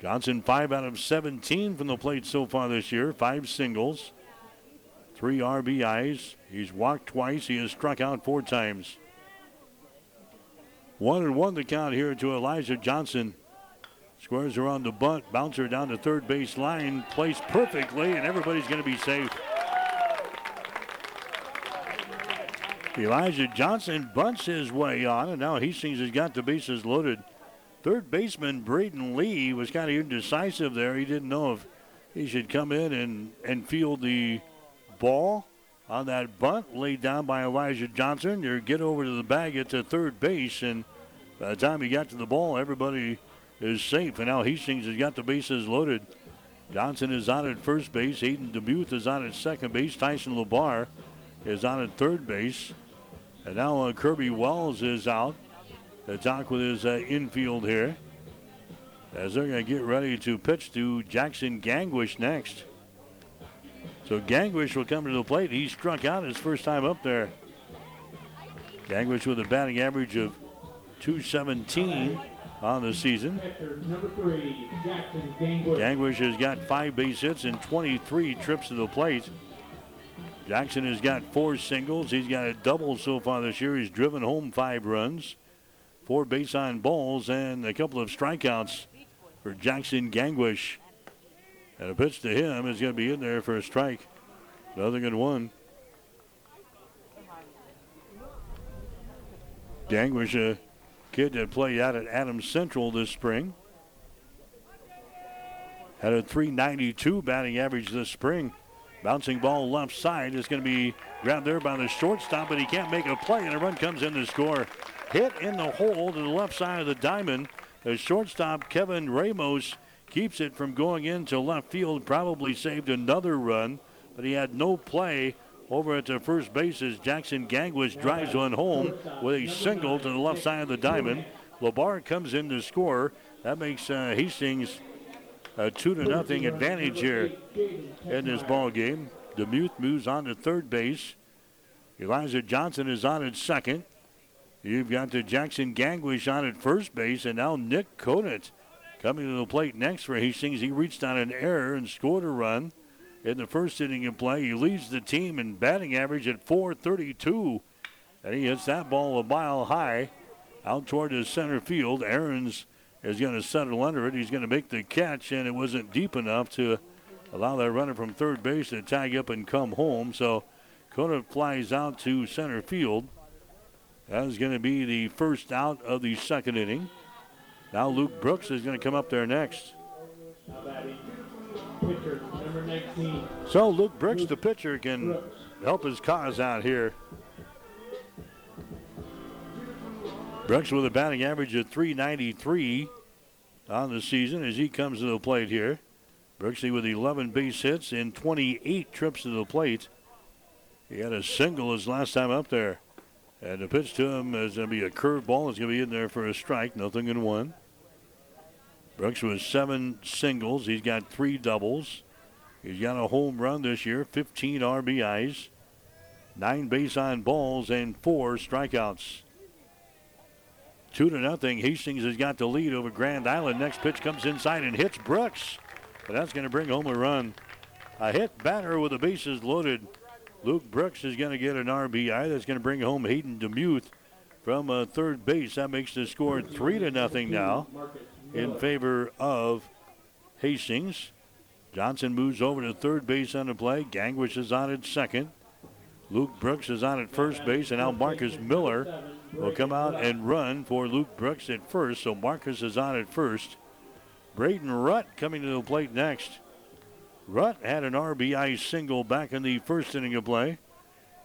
Speaker 2: Johnson five out of 17 from the plate so far this year, five singles, three RBIs. He's walked twice. He has struck out four times. One and one the count here to Elijah Johnson. Squares around the bunt, bouncer down to third base line, placed perfectly, and everybody's going to be safe. Elijah Johnson bunts his way on, and now Hastings has got the bases loaded. Third baseman Braden Lee was kind of indecisive there. He didn't know if he should come in and, and field the ball on that bunt laid down by Elijah Johnson. Or get over to the bag at the third base, and by the time he got to the ball, everybody is safe. And now Hastings has got the bases loaded. Johnson is on at first base. Hayden Demuth is on at second base. Tyson LeBar is on at third base. And now uh, Kirby Wells is out to talk with his uh, infield here. As they're going to get ready to pitch to Jackson Gangwish next. So Gangwish will come to the plate. He struck out his first time up there. Gangwish with a batting average of 217 on the season. Gangwish has got five base hits and 23 trips to the plate. Jackson has got four singles. He's got a double so far this year. He's driven home five runs, four base on balls, and a couple of strikeouts for Jackson Gangwish. And a pitch to him is going to be in there for a strike. Another good one. Gangwish, a kid that played out at Adams Central this spring. Had a 392 batting average this spring. Bouncing ball left side is going to be grabbed there by the shortstop, but he can't make a play, and a run comes in to score. Hit in the hole to the left side of the diamond. The shortstop, Kevin Ramos, keeps it from going into left field. Probably saved another run, but he had no play over at the first base as Jackson Gangwish drives one home with a single to the left side of the diamond. Labar comes in to score. That makes uh, Hastings a two to nothing advantage here in this ball game. Demuth moves on to third base. Elijah Johnson is on at second. You've got the Jackson Gangwish on at first base, and now Nick Conant coming to the plate next for Hastings. He reached on an error and scored a run in the first inning of play. He leads the team in batting average at 432. And he hits that ball a mile high out toward his center field. Aarons is going to settle under it. He's going to make the catch, and it wasn't deep enough to allow that runner from third base to tag up and come home. So Conant flies out to center field. That is going to be the first out of the second inning. Now Luke Brooks is going to come up there next. So Luke Brooks, the pitcher, can help his cause out here. Brooks with a batting average of 393 on the season as he comes to the plate here. Brooksy with 11 base hits and 28 trips to the plate. He had a single his last time up there. And the pitch to him is going to be a curveball. It's going to be in there for a strike. Nothing in one. Brooks with seven singles. He's got three doubles. He's got a home run this year, 15 RBIs, nine base on balls, and four strikeouts. Two to nothing. Hastings has got the lead over Grand Island. Next pitch comes inside and hits Brooks. But that's going to bring home a run. A hit batter with the bases loaded. Luke Brooks is going to get an RBI. That's going to bring home Hayden Demuth from uh, third base. That makes the score three to nothing now in favor of Hastings. Johnson moves over to third base on the play. Gangwish is on at second. Luke Brooks is on at first base, and now Marcus Miller will come out and run for Luke Brooks at first. So Marcus is on at first. Braden Rutt coming to the plate next. Rutt had an RBI single back in the first inning of play.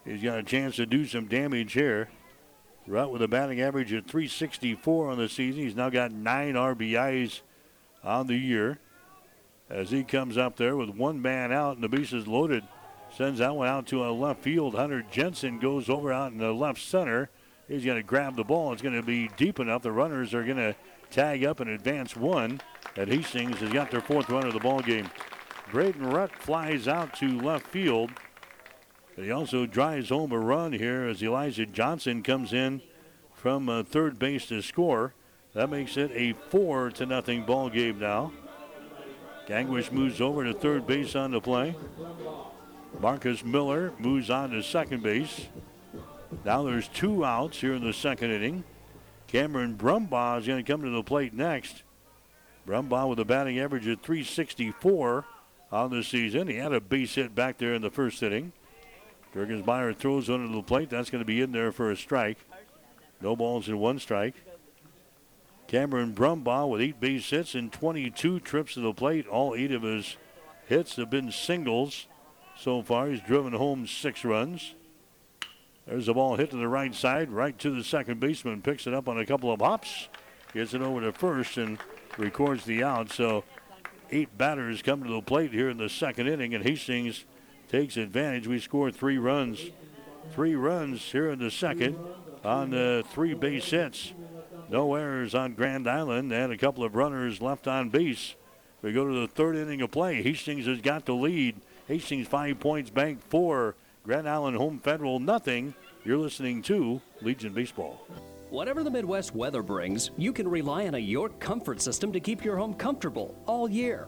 Speaker 2: He's got a chance to do some damage here. Rutt with a batting average of 364 on the season. He's now got nine RBIs on the year. As he comes up there with one man out and the bases loaded, sends that one out to a left field. Hunter Jensen goes over out in the left center. He's going to grab the ball. It's going to be deep enough. The runners are going to tag up and advance one. And Hastings has got their fourth run of the ball game. Braden Rutt flies out to left field. But he also drives home a run here as Elijah Johnson comes in from uh, third base to score. That makes it a four to nothing ball game now. Gangwish moves over to third base on the play. Marcus Miller moves on to second base. Now there's two outs here in the second inning. Cameron Brumbaugh is going to come to the plate next. Brumbaugh with a batting average of 364 on the season. He had a base hit back there in the first inning. Jurgens throws under the plate. That's going to be in there for a strike. No balls in one strike. Cameron Brumbaugh with eight base hits and 22 trips to the plate. All eight of his hits have been singles so far. He's driven home six runs. There's a ball hit to the right side, right to the second baseman. Picks it up on a couple of hops, gets it over to first, and records the out. So eight batters come to the plate here in the second inning, and Hastings takes advantage. We scored three runs. Three runs here in the second on the three base hits. No errors on Grand Island and a couple of runners left on base. We go to the third inning of play. Hastings has got the lead. Hastings five points, bank four. Grand Island Home Federal nothing. You're listening to Legion Baseball.
Speaker 18: Whatever the Midwest weather brings, you can rely on a York comfort system to keep your home comfortable all year.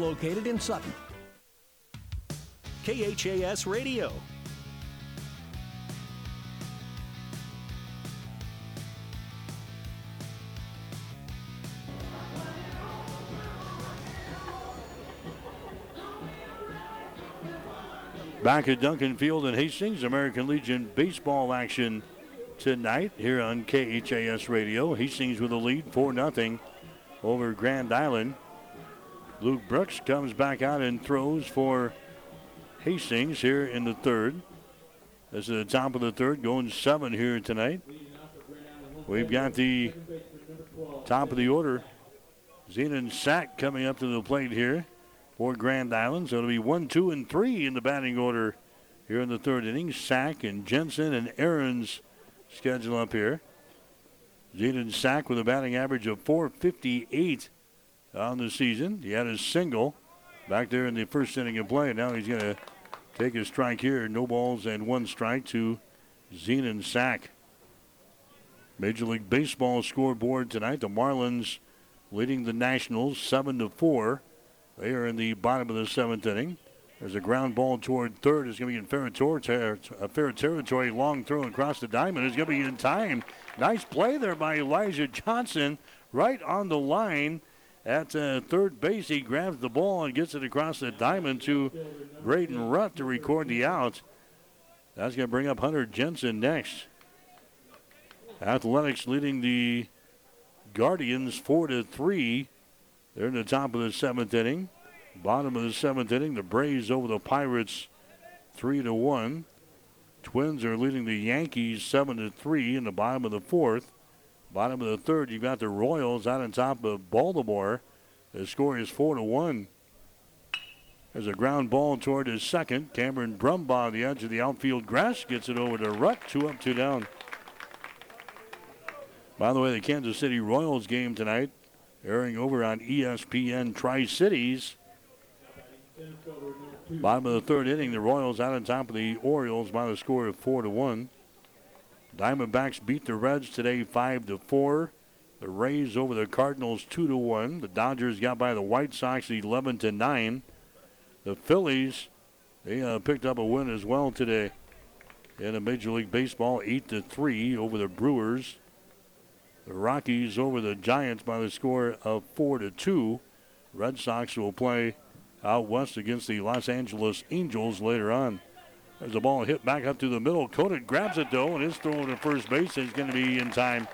Speaker 8: located in Sutton.
Speaker 1: KHAS Radio.
Speaker 2: Back at Duncan Field in Hastings, American Legion baseball action tonight here on KHAS Radio. Hastings with a lead 4 0 over Grand Island. Luke Brooks comes back out and throws for Hastings here in the third. This is the top of the third, going seven here tonight. We've got the top of the order. Zenon Sack coming up to the plate here for Grand Island. So it'll be one, two, and three in the batting order here in the third inning. Sack and Jensen and Aarons schedule up here. Jaden Sack with a batting average of 458 on the season. He had his single back there in the first inning of play. Now he's going to take a strike here. No balls and one strike to Zenon Sack. Major League Baseball scoreboard tonight. The Marlins leading the Nationals 7 to 4. They are in the bottom of the seventh inning. There's a ground ball toward third. It's going to be in fair, ter- fair territory. Long throw across the diamond. It's going to be in time. Nice play there by Elijah Johnson right on the line at uh, third base. He grabs the ball and gets it across the diamond to Braden Rutt to record the out. That's going to bring up Hunter Jensen next. Athletics leading the Guardians 4 to 3. They're in the top of the seventh inning. Bottom of the seventh inning, the Braves over the Pirates 3 to 1. Twins are leading the Yankees 7 to 3 in the bottom of the fourth. Bottom of the third, you've got the Royals out on top of Baltimore. The score is 4 to 1. There's a ground ball toward his second. Cameron Brumbaugh on the edge of the outfield grass gets it over to Rutt. Two up, two down. By the way, the Kansas City Royals game tonight airing over on ESPN Tri Cities. Bottom of the third inning, the Royals out on top of the Orioles by the score of four to one. Diamondbacks beat the Reds today five to four. The Rays over the Cardinals two to one. The Dodgers got by the White Sox eleven to nine. The Phillies they uh, picked up a win as well today in a Major League Baseball eight to three over the Brewers. The Rockies over the Giants by the score of 4 to 2. Red Sox will play out west against the Los Angeles Angels later on. There's a ball hit back up to the middle. Conant grabs it though, and his throw to first base is going to be in time.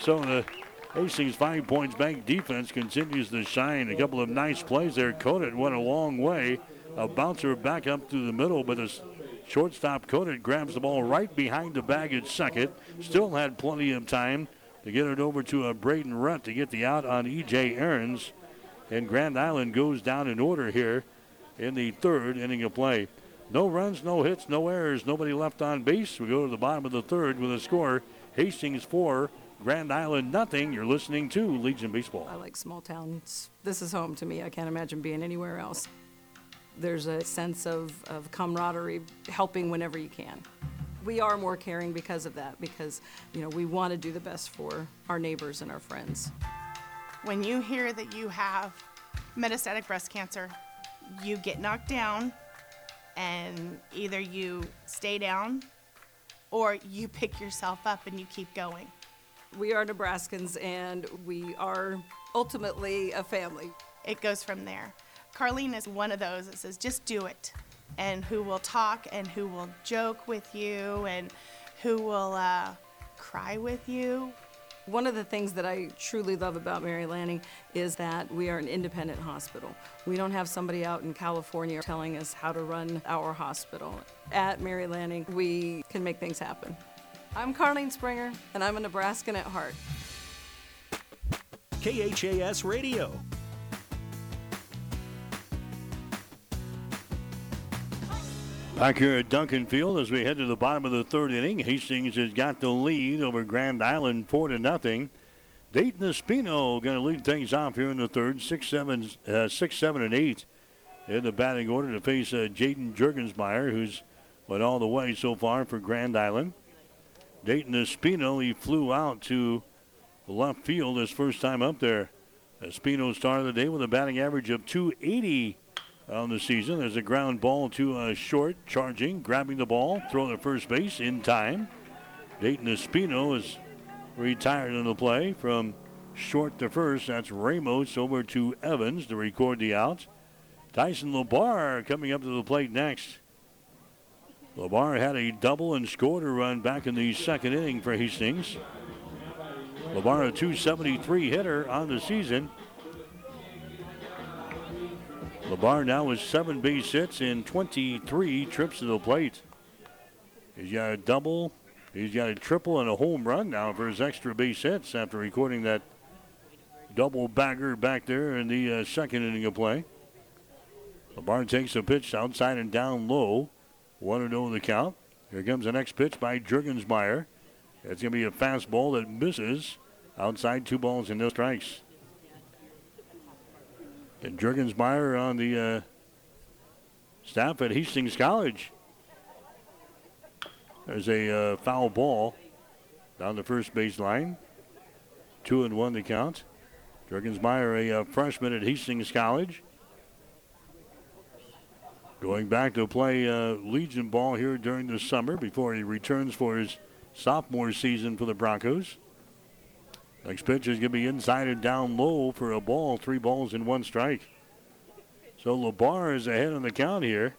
Speaker 2: So the Hastings Five Points Bank defense continues to shine. A couple of nice plays there. Conant went a long way. A bouncer back up to the middle, but a shortstop Conant grabs the ball right behind the bag at second. Still had plenty of time to get it over to a Braden Rutt to get the out on E.J. Aarons. And Grand Island goes down in order here in the third inning of play. No runs, no hits, no errors, nobody left on base. We go to the bottom of the third with a score Hastings 4, Grand Island nothing. You're listening to Legion Baseball.
Speaker 5: I like small towns. This is home to me. I can't imagine being anywhere else. There's a sense of, of camaraderie, helping whenever you can we are more caring because of that, because, you know, we want to do the best for our neighbors and our friends.
Speaker 6: When you hear that you have metastatic breast cancer, you get knocked down and either you stay down or you pick yourself up and you keep going.
Speaker 5: We are Nebraskans and we are ultimately a family.
Speaker 6: It goes from there. Carlene is one of those that says, just do it and who will talk and who will joke with you and who will uh, cry with you.
Speaker 5: One of the things that I truly love about Mary Lanning is that we are an independent hospital. We don't have somebody out in California telling us how to run our hospital. At Mary Lanning, we can make things happen. I'm Carlene Springer, and I'm a Nebraskan at heart.
Speaker 1: KHAS Radio,
Speaker 2: Back here at Duncan Field as we head to the bottom of the third inning, Hastings has got the lead over Grand Island four to nothing. Dayton Espino going to lead things off here in the third, six, seven, uh, six, seven, and eight in the batting order to face uh, Jaden Jurgensmeyer, who's went all the way so far for Grand Island. Dayton Espino, he flew out to left field his first time up there. Espino started the day with a batting average of 280 on the season. There's a ground ball to a short, charging, grabbing the ball, throwing to first base in time. Dayton Espino is retired in the play from short to first. That's Ramos over to Evans to record the out. Tyson Labar coming up to the plate next. Labar had a double and scored a run back in the second inning for Hastings. Labar, a 273 hitter on the season. Labar now with seven base hits and 23 trips to the plate. He's got a double, he's got a triple and a home run now for his extra base hits after recording that double bagger back there in the uh, second inning of play. LeBar takes a pitch outside and down low. 1 0 the count. Here comes the next pitch by Jurgensmeyer. It's going to be a fastball that misses outside two balls and no strikes. And Jurgensmeyer on the uh, staff at Hastings College. There's a uh, foul ball down the first baseline. Two and one the count. Jurgensmeyer, a uh, freshman at Hastings College. Going back to play uh, Legion ball here during the summer before he returns for his sophomore season for the Broncos. Next pitch is going to be inside and down low for a ball, three balls and one strike. So LeBar is ahead on the count here.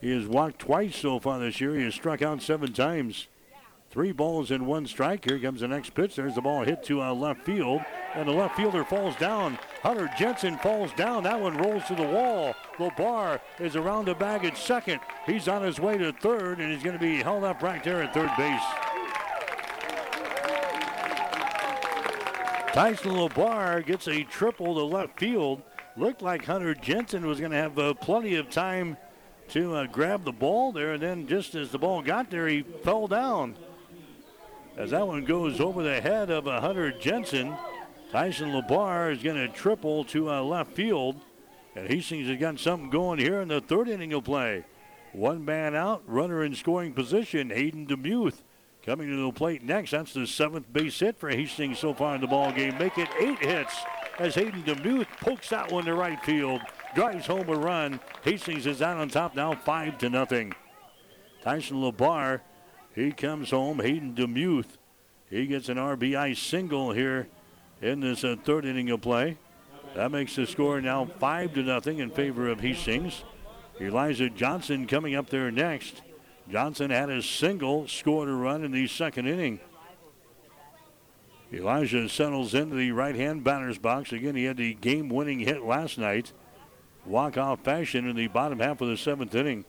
Speaker 2: He has walked twice so far this year. He has struck out seven times. Three balls and one strike. Here comes the next pitch. There's the ball hit to uh, left field, and the left fielder falls down. Hunter Jensen falls down. That one rolls to the wall. LeBar is around the bag at second. He's on his way to third, and he's going to be held up right there at third base. Tyson LeBar gets a triple to left field. Looked like Hunter Jensen was going to have uh, plenty of time to uh, grab the ball there, and then just as the ball got there, he fell down. As that one goes over the head of uh, Hunter Jensen, Tyson LeBar is going to triple to uh, left field. And Hastings has got something going here in the third inning of play. One man out, runner in scoring position, Hayden DeMuth Coming to the plate next, that's the seventh base hit for Hastings so far in the ball game. Make it eight hits as Hayden DeMuth pokes that one to right field, drives home a run. Hastings is out on top now, five to nothing. Tyson LeBar, he comes home. Hayden DeMuth, he gets an RBI single here in this uh, third inning of play. That makes the score now five to nothing in favor of Hastings. Elijah Johnson coming up there next. Johnson had his single, scored a run in the second inning. Elijah settles into the right hand batter's box. Again, he had the game winning hit last night. Walk off fashion in the bottom half of the seventh inning.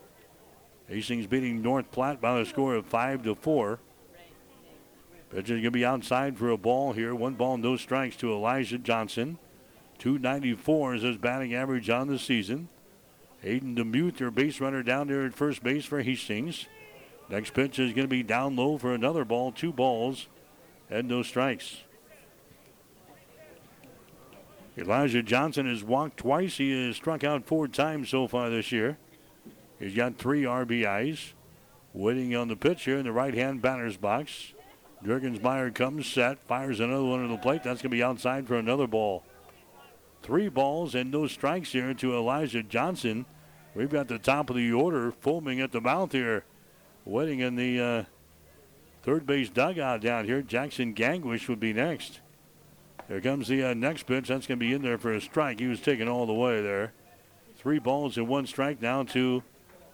Speaker 2: Hastings beating North Platte by a score of 5 to 4. Pitcher going to be outside for a ball here. One ball, no strikes to Elijah Johnson. 294 is his batting average on the season. Hayden DeMuth, their base runner down there at first base for Hastings. Next pitch is going to be down low for another ball, two balls, and no strikes. Elijah Johnson has walked twice. He has struck out four times so far this year. He's got three RBIs. Waiting on the pitch here in the right hand batter's box. Jurgensmeyer comes set, fires another one to the plate. That's going to be outside for another ball. Three balls and no strikes here to Elijah Johnson. We've got the top of the order foaming at the mouth here. Waiting in the uh, third base dugout down here. Jackson Gangwish would be next. There comes the uh, next pitch. That's going to be in there for a strike. He was taken all the way there. Three balls and one strike now to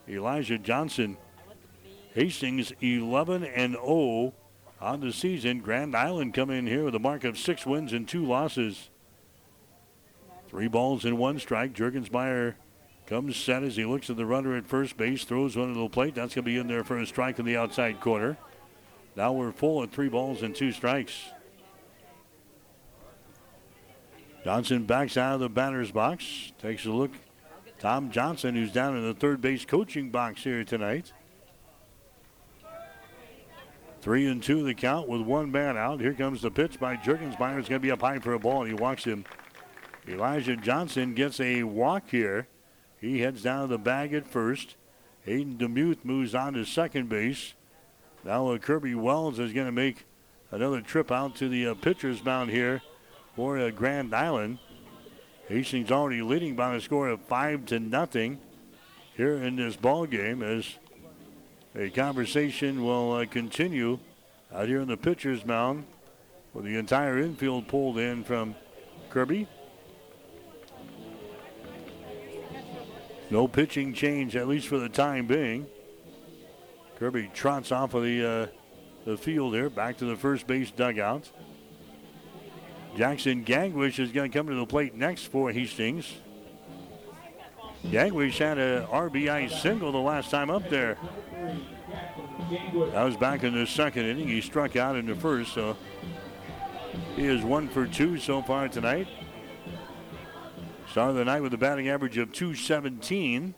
Speaker 2: Elijah Johnson. Hastings 11 and 0 on the season. Grand Island coming in here with a mark of six wins and two losses. Three balls and one strike. Jurgensmeyer Comes set as he looks at the runner at first base, throws one to the plate. That's going to be in there for a strike in the outside corner. Now we're full at three balls and two strikes. Johnson backs out of the batter's box, takes a look. Tom Johnson, who's down in the third base coaching box here tonight. Three and two the count with one man out. Here comes the pitch by Jurgensmeyer. It's going to be up high for a ball, and he walks him. Elijah Johnson gets a walk here. He heads down to the bag at first. Hayden DeMuth moves on to second base. Now uh, Kirby Wells is going to make another trip out to the uh, pitcher's mound here for uh, Grand Island. Hastings already leading by a score of five to nothing here in this ball game as a conversation will uh, continue out here in the pitcher's mound with the entire infield pulled in from Kirby. No pitching change, at least for the time being. Kirby trots off of the, uh, the field here, back to the first base dugout. Jackson Gangwish is going to come to the plate next for Hastings. Gangwish had a RBI single the last time up there. That was back in the second inning. He struck out in the first, so he is one for two so far tonight. Start of the night with a batting average of 217.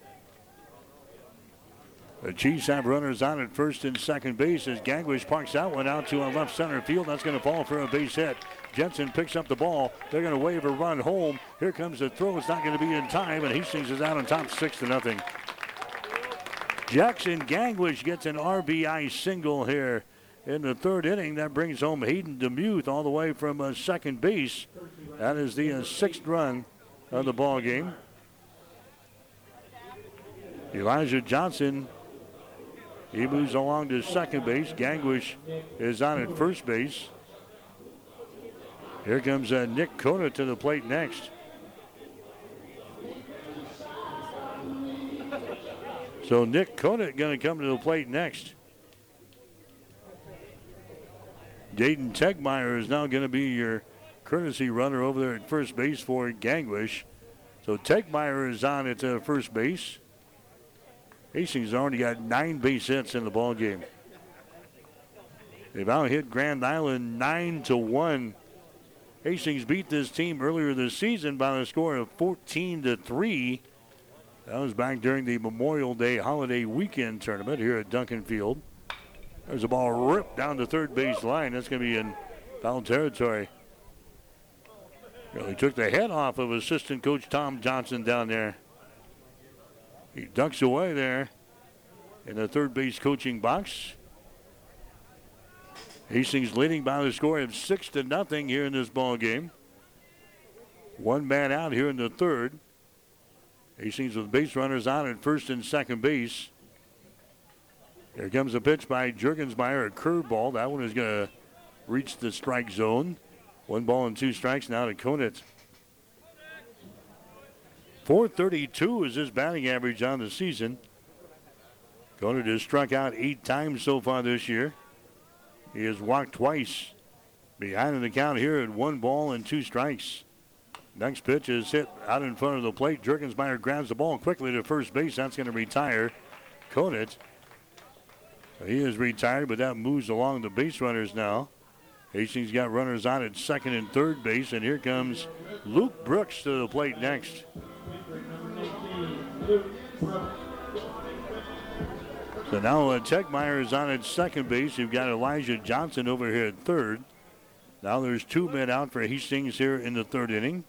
Speaker 2: The Chiefs have runners on at first and second base as Gangwish parks that one out to a left center field. That's going to fall for a base hit. Jensen picks up the ball. They're going to wave a run home. Here comes the throw. It's not going to be in time, and Hastings is out on top six to nothing. Jackson Gangwish gets an RBI single here in the third inning. That brings home Hayden DeMuth all the way from uh, second base. That is the uh, sixth run of the ball game. Elijah Johnson he moves along to second base. Gangwish is on at first base. Here comes uh, Nick Conant to the plate next. So Nick Conant going to come to the plate next. Dayton Tegmeyer is now going to be your courtesy runner over there at first base for Gangwish. So Tegmeyer is on at uh, first base. Hastings already got nine base hits in the ball game. They've out hit Grand Island nine to one. Hastings beat this team earlier this season by a score of 14 to three. That was back during the Memorial Day holiday weekend tournament here at Duncan Field. There's a ball ripped down the third base line. That's going to be in foul territory. Really took the head off of assistant coach Tom Johnson down there. He ducks away there in the third base coaching box. Hastings leading by the score of six to nothing here in this ball game. One man out here in the third. Hastings with base runners on at first and second base. Here comes a pitch by Jurgensmeyer, a curveball. That one is going to reach the strike zone. One ball and two strikes now to Conant. 432 is his batting average on the season. Conant has struck out eight times so far this year. He has walked twice. Behind in the count here at one ball and two strikes. Next pitch is hit out in front of the plate. Jurgensmeyer grabs the ball quickly to first base. That's going to retire Conant. He is retired, but that moves along the base runners now. Hastings got runners on at second and third base, and here comes Luke Brooks to the plate next. So now uh, Tegmeyer is on at second base. You've got Elijah Johnson over here at third. Now there's two men out for Hastings here in the third inning.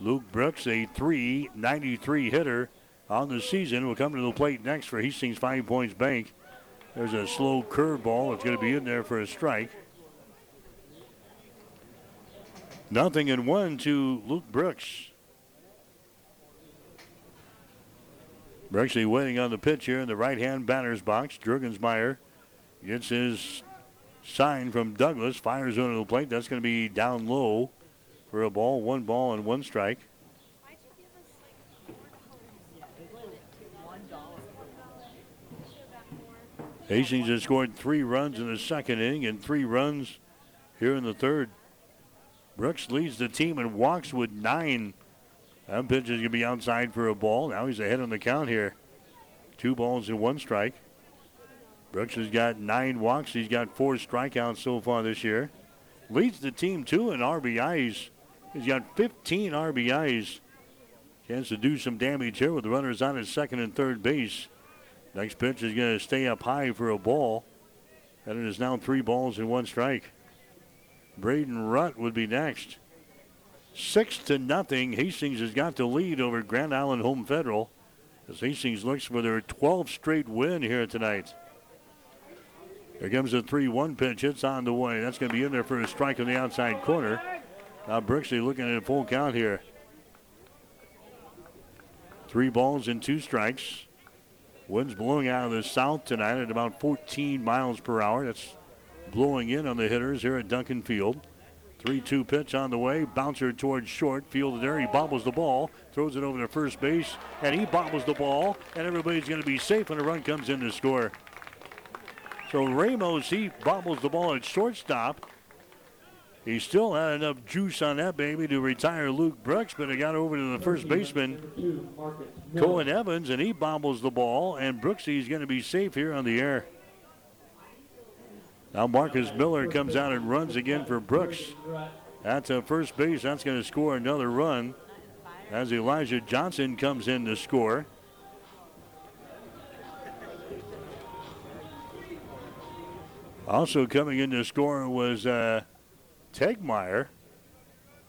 Speaker 2: Luke Brooks, a 393 hitter on the season, will come to the plate next for Hastings Five Points Bank. There's a slow curveball. It's going to be in there for a strike. Nothing in one to Luke Brooks. Actually waiting on the pitch here in the right-hand batter's box. Jurgensmeyer gets his sign from Douglas, fires into the plate. That's going to be down low for a ball, one ball and one strike. Hastings has scored three runs in the second inning and three runs here in the third. Brooks leads the team and walks with nine that pitch is going to be outside for a ball. Now he's ahead on the count here. Two balls and one strike. Brooks has got nine walks. He's got four strikeouts so far this year. Leads the team too in RBIs. He's got 15 RBIs. Chance to do some damage here with the runners on his second and third base. Next pitch is going to stay up high for a ball. And it is now three balls and one strike. Braden Rutt would be next. Six to nothing. Hastings has got the lead over Grand Island Home Federal as Hastings looks for their 12th straight win here tonight. Here comes a 3-1 pitch. It's on the way. That's going to be in there for a strike on the outside corner. Now Brixley looking at a full count here. Three balls and two strikes. Winds blowing out of the south tonight at about 14 miles per hour. That's blowing in on the hitters here at Duncan Field. 3 2 pitch on the way. Bouncer towards short. Fielded there. He bobbles the ball. Throws it over to first base. And he bobbles the ball. And everybody's going to be safe when a run comes in to score. So Ramos, he bobbles the ball at shortstop. He still had enough juice on that baby to retire Luke Brooks, but it got over to the first baseman, Cohen Evans, and he bobbles the ball. And Brooksy's going to be safe here on the air. Now Marcus Miller comes out and runs again for Brooks. That's a first base. That's going to score another run. as Elijah Johnson comes in to score. Also coming in to score was uh, Tegmeyer.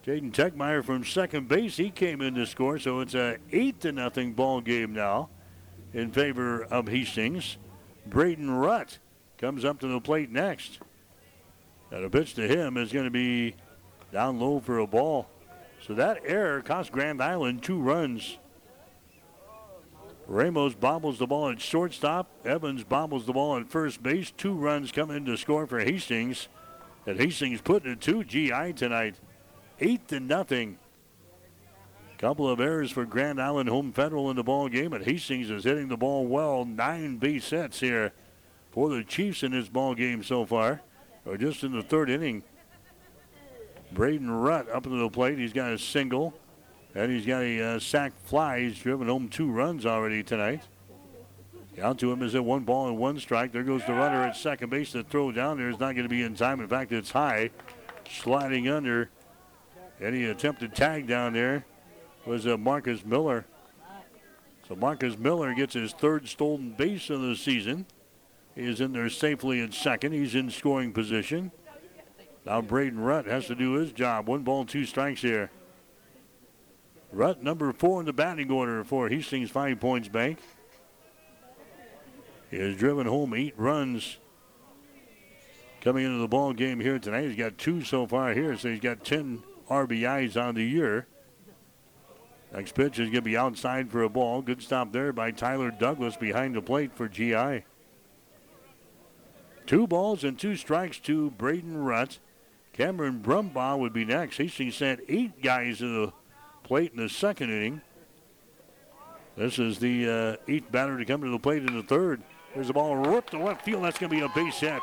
Speaker 2: Jaden Tegmeyer from second base, he came in to score, so it's a eight to nothing ball game now in favor of Hastings. Braden Rutt comes up to the plate next. And a pitch to him is going to be down low for a ball. So that error cost Grand Island two runs. Ramos bobbles the ball at shortstop. Evans bobbles the ball at first base. Two runs come in to score for Hastings. And Hastings putting it to GI tonight. Eight to nothing. Couple of errors for Grand Island Home Federal in the ball game, and Hastings is hitting the ball well. Nine base hits here for the Chiefs in this ball game so far, or just in the third inning. Braden Rutt up to the plate. He's got a single, and he's got a uh, sac fly. He's driven home two runs already tonight. Down to him is a one ball and one strike. There goes the runner at second base. The throw down there is not going to be in time. In fact, it's high, sliding under. Any attempted tag down there was uh, Marcus Miller. So Marcus Miller gets his third stolen base of the season. Is in there safely at second. He's in scoring position. Now Braden Rutt has to do his job. One ball, two strikes here. Rutt, number four in the batting order for Hastings Five Points Bank. He has driven home eight runs coming into the ball game here tonight. He's got two so far here, so he's got 10 RBIs on the year. Next pitch is going to be outside for a ball. Good stop there by Tyler Douglas behind the plate for GI. Two balls and two strikes to Braden Rutt. Cameron Brumbaugh would be next. Hastings sent eight guys to the plate in the second inning. This is the uh, eighth batter to come to the plate in the third. There's a ball ripped to left field. That's going to be a base hit.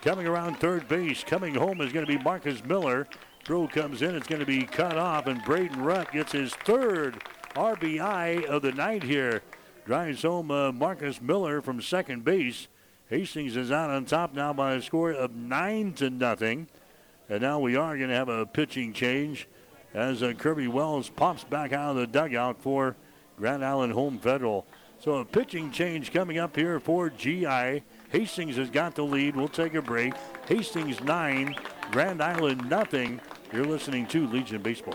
Speaker 2: Coming around third base, coming home is going to be Marcus Miller. Throw comes in. It's going to be cut off, and Braden Rutt gets his third RBI of the night here. Drives home uh, Marcus Miller from second base. Hastings is out on top now by a score of nine to nothing. And now we are going to have a pitching change as uh, Kirby Wells pops back out of the dugout for Grand Island Home Federal. So a pitching change coming up here for GI. Hastings has got the lead. We'll take a break. Hastings nine, Grand Island nothing. You're listening to Legion Baseball.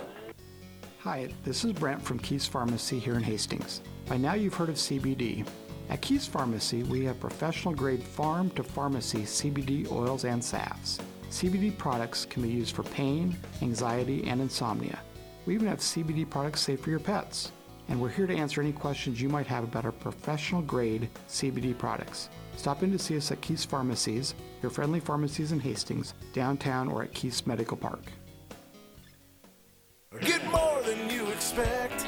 Speaker 19: Hi, this is Brent from Keys Pharmacy here in Hastings. By now you've heard of CBD. At Keys Pharmacy, we have professional grade farm to pharmacy CBD oils and salves. CBD products can be used for pain, anxiety, and insomnia. We even have CBD products safe for your pets. And we're here to answer any questions you might have about our professional grade CBD products. Stop in to see us at Keys Pharmacies, your friendly pharmacies in Hastings, downtown, or at Keys Medical Park.
Speaker 12: Get more than you expect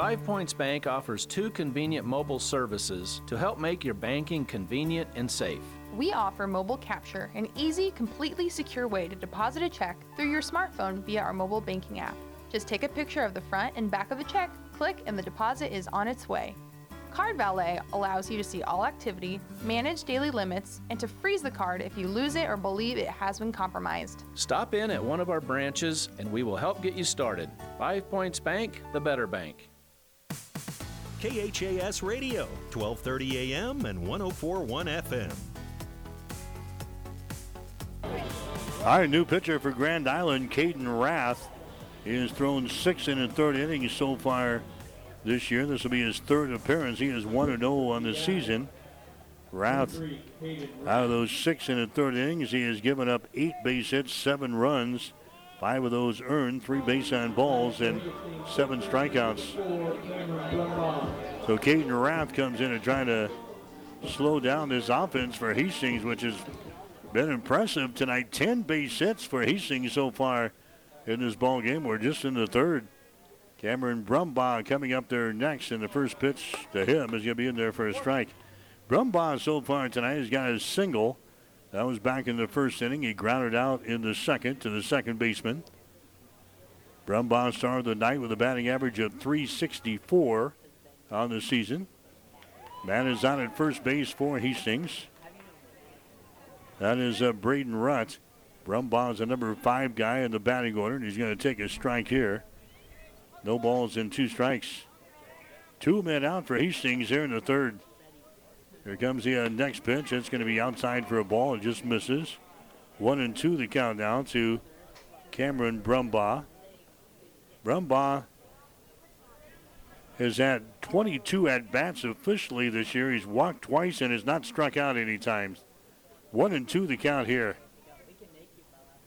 Speaker 3: Five Points Bank offers two convenient mobile services to help make your banking convenient and safe.
Speaker 4: We offer mobile capture, an easy, completely secure way to deposit a check through your smartphone via our mobile banking app. Just take a picture of the front and back of the check, click, and the deposit is on its way. Card Valet allows you to see all activity, manage daily limits, and to freeze the card if you lose it or believe it has been compromised.
Speaker 3: Stop in at one of our branches and we will help get you started. Five Points Bank, the better bank.
Speaker 1: KHAS Radio, 1230 AM and 1041 FM.
Speaker 2: Right, new pitcher for Grand Island, Caden Rath. He has thrown six in the third inning so far this year. This will be his third appearance. He is 1 0 on the season. Rath, out of those six in the third innings, he has given up eight base hits, seven runs, five of those earned, three base on balls, and seven strikeouts. So Caden Rath comes in and trying to slow down this offense for Hastings, which has been impressive tonight. 10 base hits for Hastings so far in this ball game. We're just in the third. Cameron Brumbaugh coming up there next, and the first pitch to him is going to be in there for a strike. Brumbaugh so far tonight has got a single. That was back in the first inning. He grounded out in the second to the second baseman. Brumbaugh started the night with a batting average of 364 on the season. Man is on at first base for Hastings. That is uh, Braden Rutt. Is the number five guy in the batting order, and he's going to take a strike here. No balls and two strikes. Two men out for Hastings here in the third. Here comes the uh, next pitch. It's going to be outside for a ball. It just misses. One and two the count to Cameron Brumbaugh. Brumbaugh has had 22 at bats officially this year. He's walked twice and has not struck out any times. One and two the count here.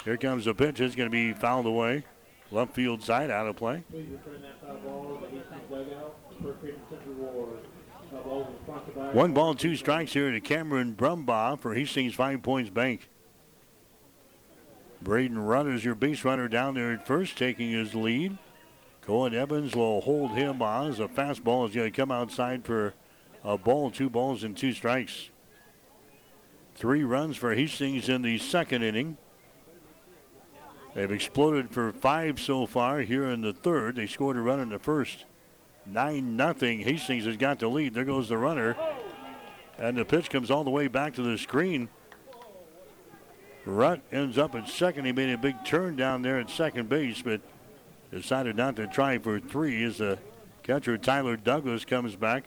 Speaker 2: Here comes the pitch. It's going to be fouled away. Left field side out of play. One ball, two strikes here to Cameron Brumbaugh for Hastings Five Points Bank. Braden Rutt is your base runner down there at first, taking his lead. Cohen Evans will hold him on as a fastball is going to come outside for a ball, two balls, and two strikes. Three runs for Hastings in the second inning. They've exploded for five so far here in the third. They scored a run in the first. 9 nothing. Hastings has got the lead. There goes the runner. And the pitch comes all the way back to the screen. Rutt ends up at second. He made a big turn down there at second base, but decided not to try for three as the catcher Tyler Douglas comes back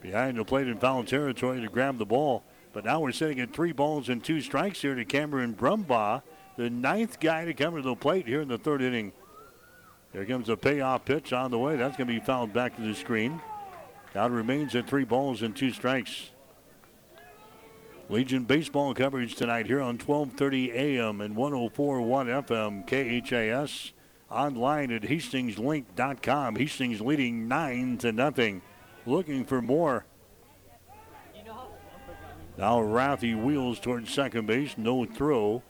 Speaker 2: behind the plate in foul territory to grab the ball. But now we're sitting at three balls and two strikes here to Cameron Brumbaugh, the ninth guy to come to the plate here in the third inning. Here comes a payoff pitch on the way. That's going to be fouled back to the screen. Count remains at three balls and two strikes. Legion baseball coverage tonight here on 12:30 a.m. and 104.1 FM KHAS. Online at HastingsLink.com. Hastings leading nine to nothing. Looking for more. Now Rathy wheels towards second base. No throw.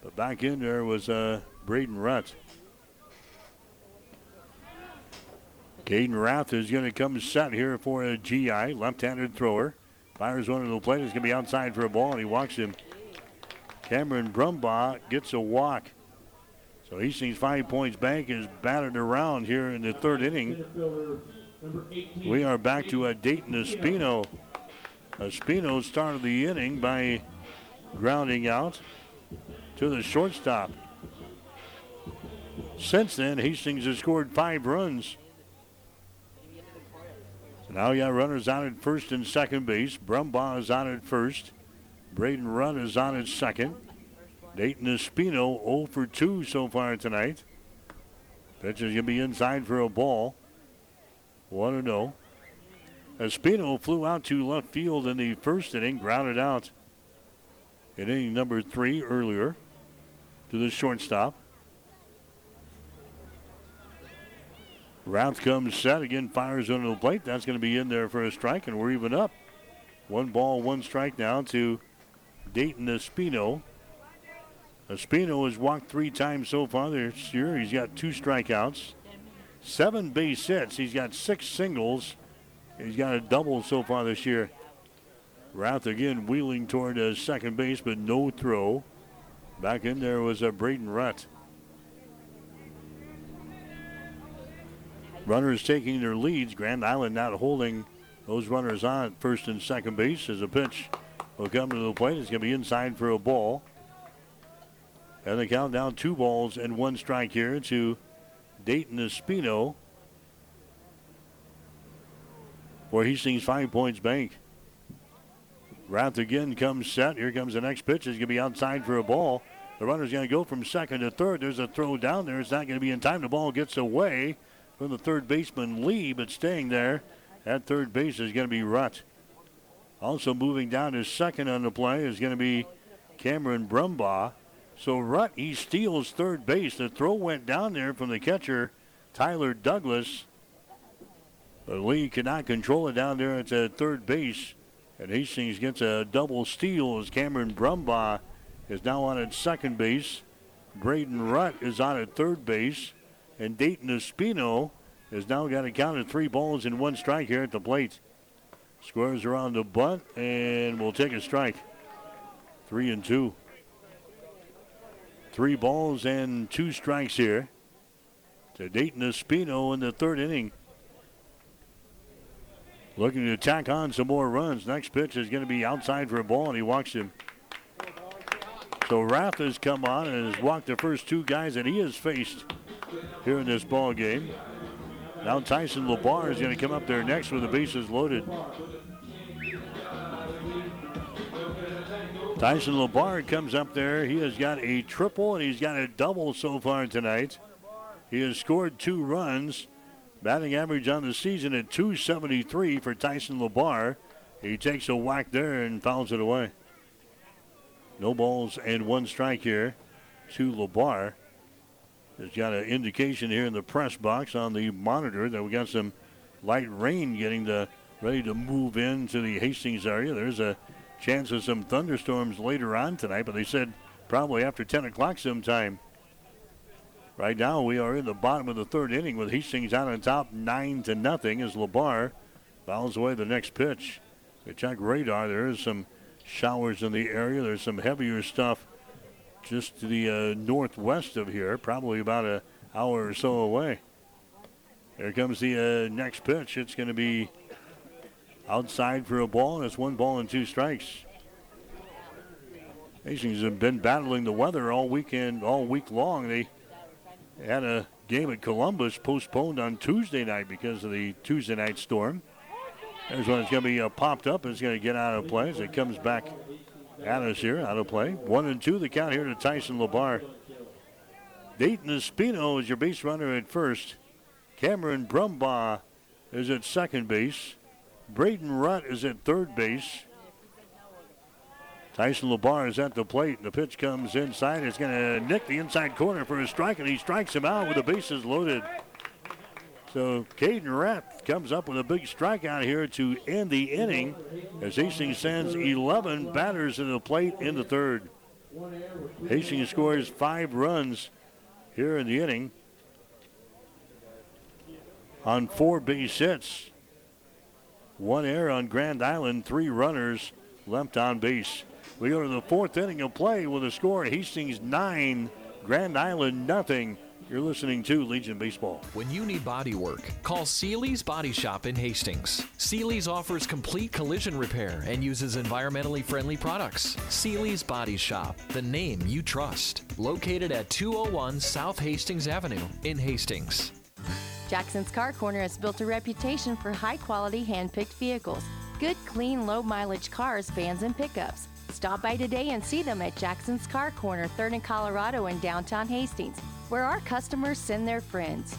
Speaker 2: But back in there was uh, Braden Rutt. Caden Rath is going to come set here for a GI, left-handed thrower. Fires one to the plate. It's going to be outside for a ball, and he walks him. Cameron Brumbaugh gets a walk. So Hastings Five Points Bank is battered around here in the third inning. We are back to a Dayton Espino. Espino started the inning by grounding out to the shortstop. Since then, Hastings has scored five runs. Now you got runners on at first and second base. Brumbaugh is on at first. Braden Rutt is on at second. Dayton Espino 0 for 2 so far tonight. Pitch is going to be inside for a ball. 1 0. Espino flew out to left field in the first inning, grounded out in inning number three earlier to the shortstop. Rath comes set again, fires under the plate. That's going to be in there for a strike, and we're even up. One ball, one strike now to Dayton Espino. Espino has walked three times so far this year. He's got two strikeouts, seven base hits. He's got six singles. He's got a double so far this year. Rath again wheeling toward uh, second base, but no throw. Back in there was uh, Braden Rutt. Runners taking their leads. Grand Island not holding those runners on at first and second base as a pitch will come to the plate. It's going to be inside for a ball. And the count down two balls and one strike here to Dayton Espino for Hastings Five Points Bank. Rath again comes set. Here comes the next pitch. It's going to be outside for a ball. The runner's going to go from second to third. There's a throw down there. It's not going to be in time. The ball gets away from the third baseman Lee, but staying there at third base is going to be Rutt. Also moving down to second on the play is going to be Cameron Brumbaugh. So Rutt, he steals third base. The throw went down there from the catcher, Tyler Douglas. But Lee cannot control it down there at the third base. And Hastings gets a double steal as Cameron Brumbaugh is now on at second base. Braden Rutt is on at third base. And Dayton Espino has now got a count of three balls and one strike here at the plate. Squares around the bunt and will take a strike. Three and two. Three balls and two strikes here to Dayton Espino in the third inning. Looking to tack on some more runs. Next pitch is going to be outside for a ball, and he walks him. So Rath has come on and has walked the first two guys that he has faced here in this ball game. Now Tyson Labar is going to come up there next with the bases loaded. Tyson Labar comes up there. He has got a triple and he's got a double so far tonight. He has scored two runs. Batting average on the season at 273 for Tyson Labar. He takes a whack there and fouls it away. No balls and one strike here to Labar. There's got an indication here in the press box on the monitor that we got some light rain getting the ready to move into the Hastings area. There's a chance of some thunderstorms later on tonight, but they said probably after 10 o'clock sometime. Right now we are in the bottom of the third inning with Hastings out on top nine to nothing as Labar fouls away the next pitch. They check radar. There is some showers in the area. There's some heavier stuff just to the uh, northwest of here, probably about an hour or so away. Here comes the uh, next pitch. It's going to be outside for a ball, and it's one ball and two strikes. Hastings have been battling the weather all weekend, all week long. They had a game at Columbus postponed on Tuesday night because of the Tuesday night storm. There's one that's going to be uh, popped up. It's going to get out of play as it comes back us here, out of play. One and two, the count here to Tyson Labar. Dayton Espino is your base runner at first. Cameron Brumbaugh is at second base. Braden Rutt is at third base. Tyson Labar is at the plate. The pitch comes inside. It's going to nick the inside corner for a strike, and he strikes him out with the bases loaded. So Caden Rath comes up with a big strikeout here to end the inning as Hastings sends 11 batters to the plate in the third. Hastings scores five runs here in the inning on four base hits. One error on Grand Island, three runners left on base. We go to the fourth inning of play with a score Hastings nine, Grand Island nothing. You're listening to Legion Baseball.
Speaker 9: When you need body work, call Seely's Body Shop in Hastings. Seely's offers complete collision repair and uses environmentally friendly products. Seely's Body Shop, the name you trust. Located at 201 South Hastings Avenue in Hastings.
Speaker 10: Jackson's Car Corner has built a reputation for high quality hand picked vehicles. Good, clean, low mileage cars, vans, and pickups. Stop by today and see them at Jackson's Car Corner, 3rd and Colorado in downtown Hastings, where our customers send their friends.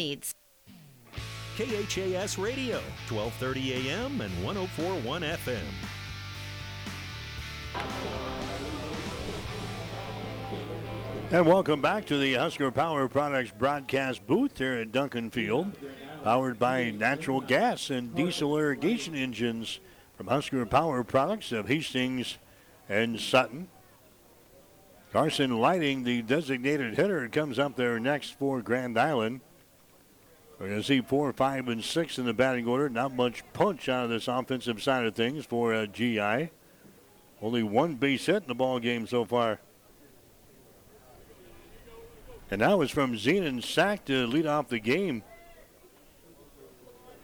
Speaker 1: KHAS Radio, 1230 AM and 1041 FM.
Speaker 2: And welcome back to the Husker Power Products broadcast booth here at Duncan Field, powered by natural gas and diesel irrigation engines from Husker Power Products of Hastings and Sutton. Carson Lighting, the designated hitter, comes up there next for Grand Island. We're going to see four, five, and six in the batting order. Not much punch out of this offensive side of things for uh, GI. Only one base hit in the ball game so far. And now it's from Zenon Sack to lead off the game.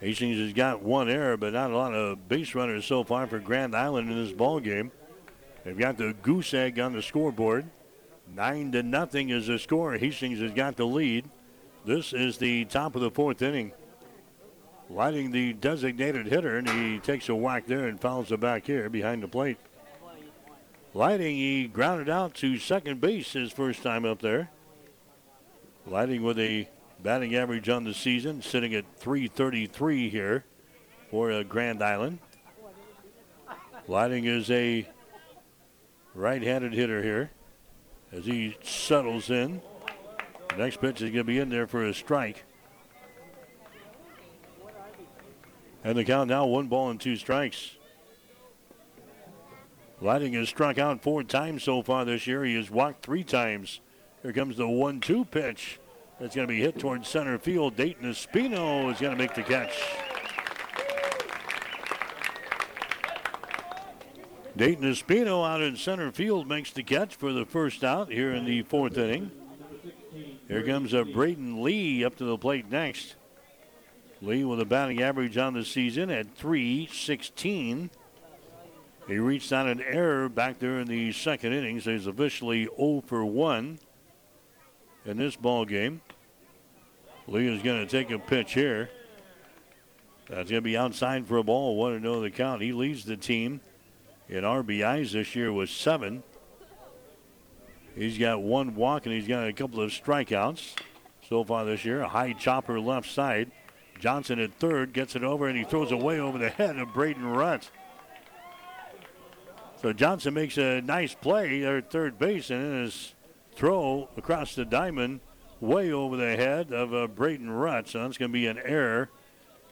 Speaker 2: Hastings has got one error, but not a lot of base runners so far for Grand Island in this ball game. They've got the goose egg on the scoreboard. Nine to nothing is the score. Hastings has got the lead. This is the top of the fourth inning. Lighting the designated hitter, and he takes a whack there and fouls it back here behind the plate. Lighting, he grounded out to second base his first time up there. Lighting with a Batting average on the season sitting at 333 here for uh, Grand Island. Lighting is a right-handed hitter here as he settles in. The next pitch is going to be in there for a strike. And the count now one ball and two strikes. Lighting has struck out four times so far this year. He has walked three times. Here comes the 1 2 pitch. That's going to be hit towards center field. Dayton Espino is going to make the catch. Dayton Espino out in center field makes the catch for the first out here in the fourth inning. Here comes a Braden Lee up to the plate next. Lee with a batting average on the season at 316. He reached on an error back there in the second inning, so he's officially 0 for 1 in this ball game. Lee is going to take a pitch here. That's going to be outside for a ball. One to know the count. He leads the team in RBIs this year with seven. He's got one walk and he's got a couple of strikeouts so far this year. A high chopper left side. Johnson at third gets it over and he throws away over the head of Braden Rutt. So Johnson makes a nice play there at third base and then his throw across the diamond way over the head of uh, Braden Rutt. So that's going to be an error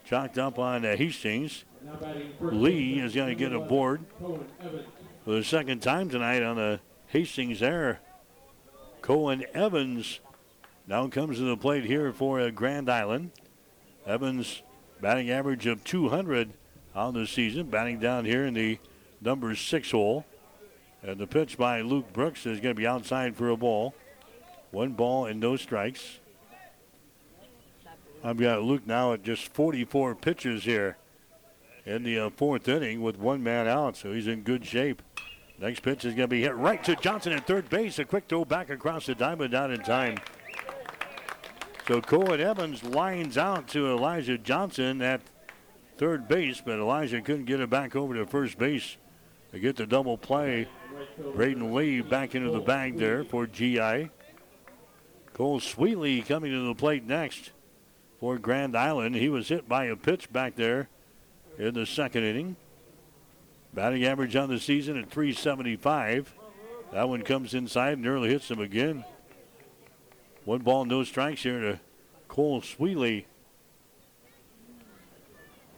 Speaker 2: chalked up on uh, Hastings. Lee is going to get aboard for the second time tonight on the Hastings error. Cohen Evans now comes to the plate here for uh, Grand Island. Evans batting average of 200 on the season, batting down here in the number six hole. And the pitch by Luke Brooks is going to be outside for a ball. One ball and no strikes. I've got Luke now at just 44 pitches here in the uh, fourth inning with one man out, so he's in good shape. Next pitch is going to be hit right to Johnson at third base. A quick throw back across the diamond, not in time. So Cohen Evans lines out to Elijah Johnson at third base, but Elijah couldn't get it back over to first base to get the double play. Braden Lee back into the bag there for GI. Cole Sweetly coming to the plate next for Grand Island. He was hit by a pitch back there in the second inning. Batting average on the season at 375. That one comes inside and nearly hits him again. One ball, no strikes here to Cole Sweely.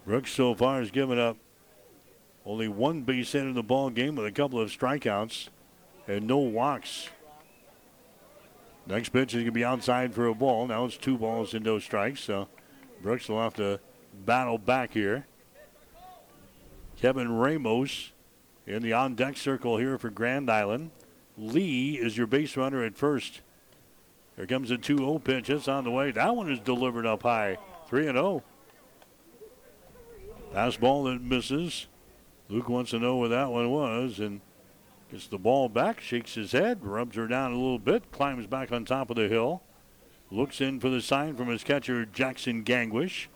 Speaker 2: Brooks so far has given up only one base hit in the ball game with a couple of strikeouts and no walks. Next pitch is going to be outside for a ball. Now it's two balls and no strikes, so Brooks will have to battle back here. Kevin Ramos in the on deck circle here for Grand Island. Lee is your base runner at first. Here comes a 2 0 pitch. It's on the way. That one is delivered up high. 3 0. Fastball that misses. Luke wants to know where that one was and gets the ball back, shakes his head, rubs her down a little bit, climbs back on top of the hill, looks in for the sign from his catcher, Jackson Gangwish.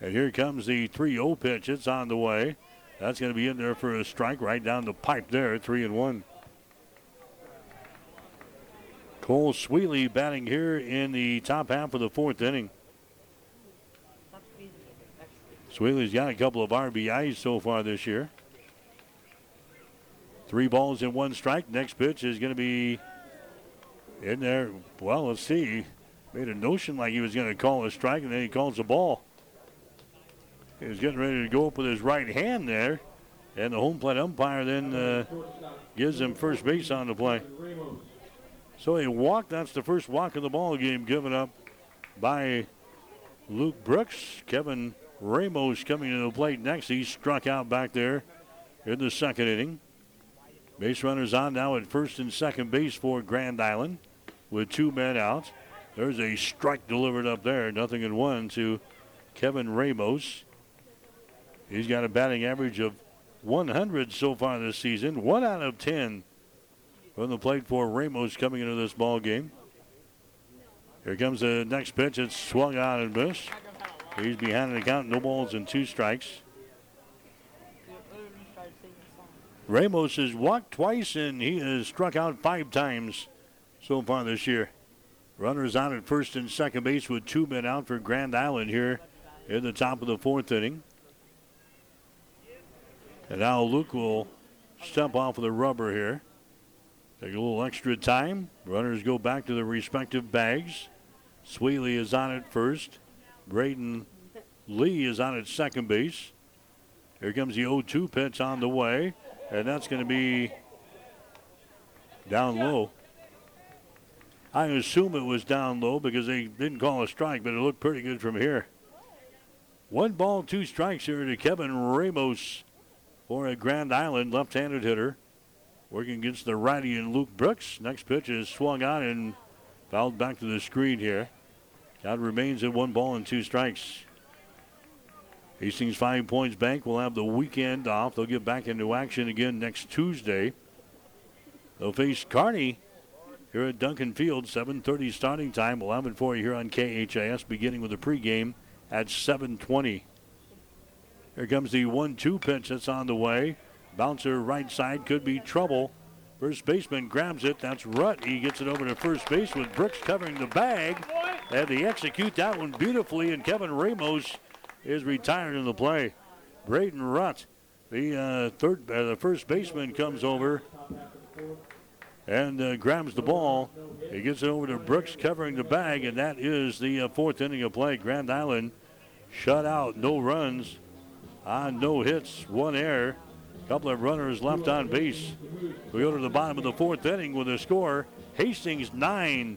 Speaker 2: And here comes the 3 0 pitch. It's on the way. That's going to be in there for a strike right down the pipe there, 3 and 1. Cole Sweely batting here in the top half of the fourth inning. Sweely's got a couple of RBIs so far this year. Three balls and one strike. Next pitch is going to be in there. Well, let's see. Made a notion like he was going to call a strike, and then he calls a ball. He was getting ready to go up with his right hand there, and the home plate umpire then uh, gives him first base on the play. So a walk. That's the first walk of the ball game given up by Luke Brooks. Kevin Ramos coming to the plate next. He struck out back there in the second inning. Base runners on now at first and second base for Grand Island with two men out. There's a strike delivered up there. Nothing in one to Kevin Ramos. He's got a batting average of 100 so far this season. One out of 10 from the plate for Ramos coming into this ball game. Here comes the next pitch. It's swung on and missed. He's behind the count. No balls and two strikes. Ramos has walked twice and he has struck out five times so far this year. Runners on at first and second base with two men out for Grand Island here in the top of the fourth inning. And now Luke will step off of the rubber here. Take a little extra time. Runners go back to their respective bags. Sweeley is on at first. Braden Lee is on at second base. Here comes the 0 2 pitch on the way, and that's going to be down low. I assume it was down low because they didn't call a strike, but it looked pretty good from here. One ball, two strikes here to Kevin Ramos for a Grand Island left handed hitter. Working against the righty and Luke Brooks. Next pitch is swung on and fouled back to the screen here. Count remains at one ball and two strikes. Hastings Five Points Bank will have the weekend off. They'll get back into action again next Tuesday. They'll face Kearney here at Duncan Field. 7:30 starting time. We'll have it for you here on KHAS, beginning with the pregame at 7:20. Here comes the one-two pitch that's on the way. Bouncer right side could be trouble. First baseman grabs it. That's Rutt. He gets it over to first base with Brooks covering the bag. And they execute that one beautifully. And Kevin Ramos is retired in the play. Braden Rutt, the uh, third, uh, the first baseman, comes over and uh, grabs the ball. He gets it over to Brooks covering the bag, and that is the uh, fourth inning of play. Grand Island shut out, no runs, on no hits, one error. Couple of runners left on base. We go to the bottom of the fourth inning with a score: Hastings nine,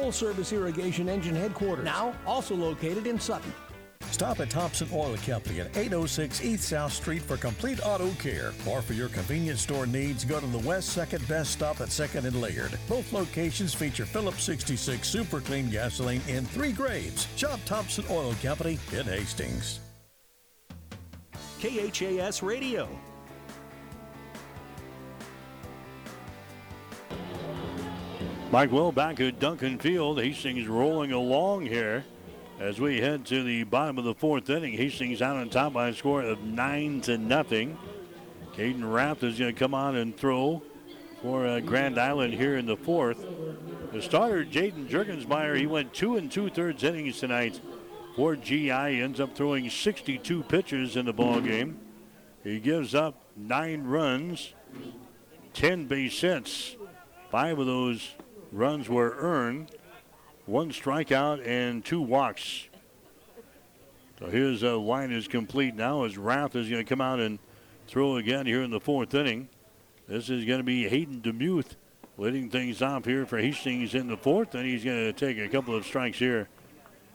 Speaker 8: full service irrigation engine headquarters. Now, also located in Sutton.
Speaker 16: Stop at Thompson Oil Company at 806 East South Street for complete auto care. Or for your convenience store needs, go to the West 2nd Best Stop at 2nd and Laird. Both locations feature Phillips 66 Super Clean gasoline in three grades. Shop Thompson Oil Company in Hastings.
Speaker 1: KHAS Radio.
Speaker 2: Mike Will back at Duncan Field. Hastings rolling along here as we head to the bottom of the fourth inning. Hastings out on top by a score of nine to nothing. Caden Rath is going to come on and throw for uh, Grand Island here in the fourth. The starter, Jaden Jurgensmeyer, he went two and two thirds innings tonight for GI. Ends up throwing 62 pitches in the ball game. He gives up nine runs, 10 base hits. Five of those runs were earned, one strikeout and two walks. So his uh, line is complete now as Rath is going to come out and throw again here in the fourth inning. This is going to be Hayden DeMuth leading things off here for Hastings in the fourth, and he's going to take a couple of strikes here.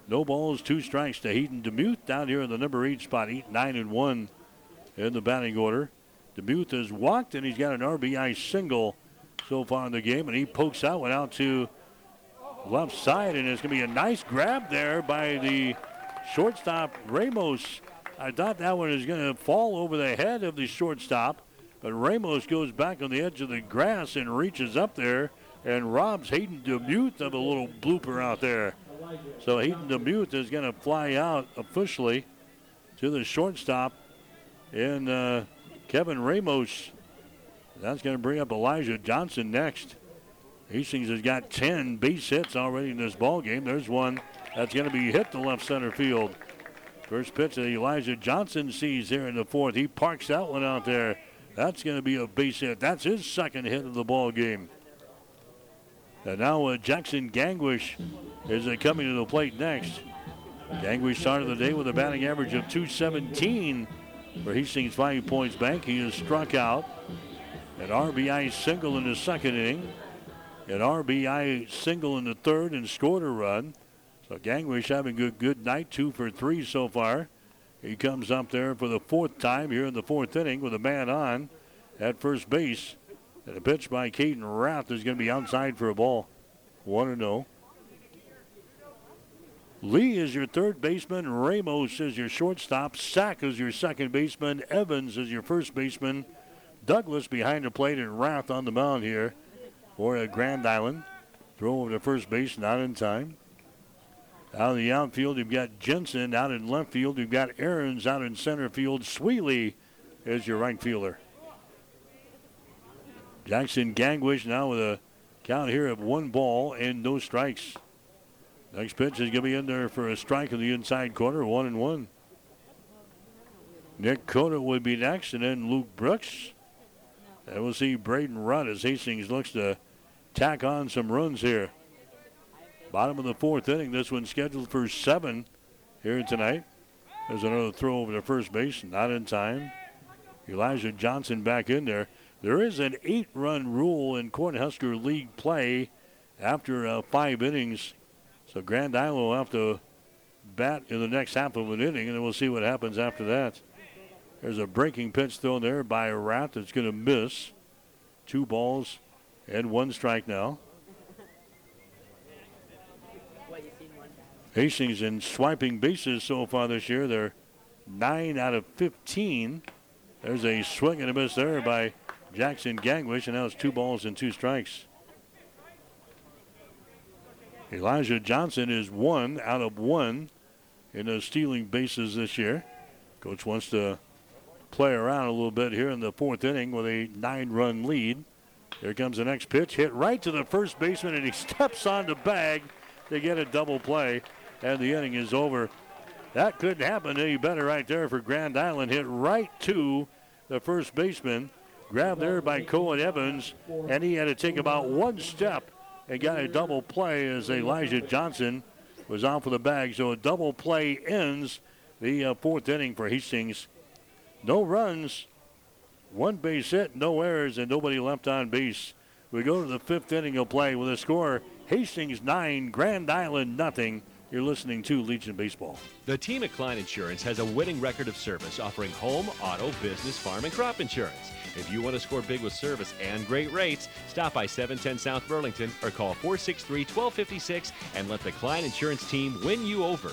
Speaker 2: No balls, two strikes to Hayden DeMuth down here in the number eight spot, eight, nine, and one in the batting order. DeMuth has walked, and he's got an RBI single so far in the game, and he pokes that one out to left side, and it's going to be a nice grab there by the shortstop Ramos. I thought that one was going to fall over the head of the shortstop, but Ramos goes back on the edge of the grass and reaches up there and robs Hayden DeMuth of a little blooper out there. So Hayden DeMuth is going to fly out officially to the shortstop, and uh, Kevin Ramos that's going to bring up Elijah Johnson next. Hastings has got 10 base hits already in this ball game. There's one that's going to be hit to left center field. First pitch that Elijah Johnson sees here in the fourth. He parks that one out there. That's going to be a base hit. That's his second hit of the ball game. And now uh, Jackson Gangwish is uh, coming to the plate next. Gangwish started the day with a batting average of 217 for Hastings Five Points Bank. He is struck out. An RBI single in the second inning. An RBI single in the third and scored a run. So Gangwish having a good good night, two for three so far. He comes up there for the fourth time here in the fourth inning with a man on at first base. And a pitch by Caden Rath is going to be outside for a ball. 1 0. Lee is your third baseman. Ramos is your shortstop. Sack is your second baseman. Evans is your first baseman. Douglas behind the plate and Rath on the mound here for Grand Island. Throw over to first base, not in time. Out of the outfield, you've got Jensen. Out in left field, you've got Aarons. Out in center field, Sweely is your right fielder. Jackson Gangwish now with a count here of one ball and no strikes. Next pitch is going to be in there for a strike in the inside corner, one and one. Nick Conant would be next, and then Luke Brooks. And we'll see Braden Rutt as Hastings looks to tack on some runs here. Bottom of the fourth inning. This one scheduled for seven here tonight. There's another throw over to first base, not in time. Elijah Johnson back in there. There is an eight run rule in Cornhusker League play after uh, five innings. So Grand Island will have to bat in the next half of an inning, and then we'll see what happens after that. There's a breaking pitch thrown there by a Rath that's going to miss. Two balls and one strike now. Hastings in swiping bases so far this year. They're 9 out of 15. There's a swing and a miss there by Jackson Gangwish, and now it's two balls and two strikes. Elijah Johnson is one out of one in the stealing bases this year. Coach wants to play around a little bit here in the fourth inning with a nine run lead. Here comes the next pitch, hit right to the first baseman, and he steps on the bag to get a double play, and the inning is over. That couldn't happen any better right there for Grand Island. Hit right to the first baseman. Grabbed there by Cohen Evans, and he had to take about one step and got a double play as Elijah Johnson was off for the bag. So a double play ends the uh, fourth inning for Hastings. No runs, one base hit, no errors, and nobody left on base. We go to the fifth inning of play with a score Hastings 9, Grand Island nothing. You're listening to Legion Baseball.
Speaker 17: The team at Klein Insurance has a winning record of service offering home, auto, business, farm, and crop insurance. If you want to score big with service and great rates, stop by 710 South Burlington or call 463 1256 and let the Klein Insurance team win you over.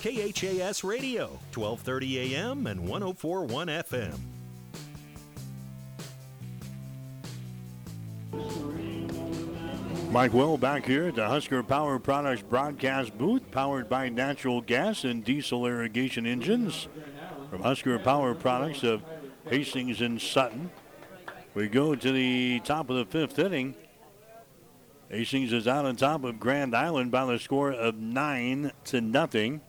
Speaker 1: KHAS Radio, 1230 AM and 1041 FM.
Speaker 2: Mike Will back here at the Husker Power Products broadcast booth, powered by natural gas and diesel irrigation engines from Husker Power Products of Hastings and Sutton. We go to the top of the fifth inning. Hastings is out on top of Grand Island by the score of nine to nothing.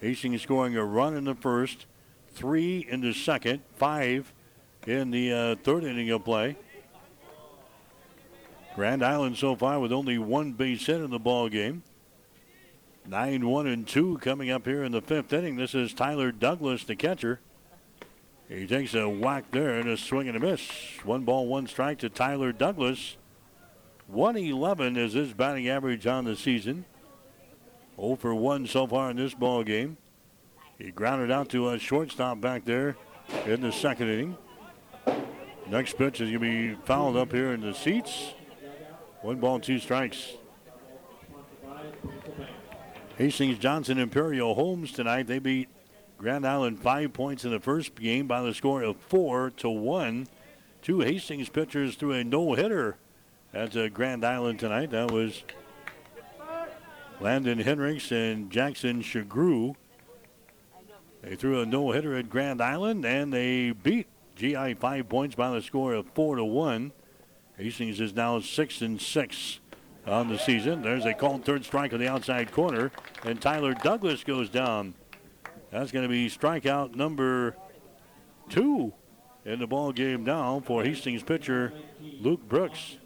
Speaker 2: Hastings scoring a run in the first, three in the second, five in the uh, third inning of play. Grand Island so far with only one base hit in the ball game. 9 1 and 2 coming up here in the fifth inning. This is Tyler Douglas, the catcher. He takes a whack there and a swing and a miss. One ball, one strike to Tyler Douglas. 111 is his batting average on the season. 0 for 1 so far in this ball game. He grounded out to a shortstop back there in the second inning. Next pitch is going to be fouled up here in the seats. One ball, two strikes. Hastings Johnson Imperial Homes tonight. They beat Grand Island five points in the first game by the score of four to one. Two Hastings pitchers threw a no hitter at uh, Grand Island tonight. That was Landon Henricks and Jackson Shagru. They threw a no hitter at Grand Island and they beat GI five points by the score of four to one. Hastings is now six and six on the season. There's a called third strike on the outside corner, and Tyler Douglas goes down. That's going to be strikeout number two in the ball game now for Hastings pitcher Luke Brooks.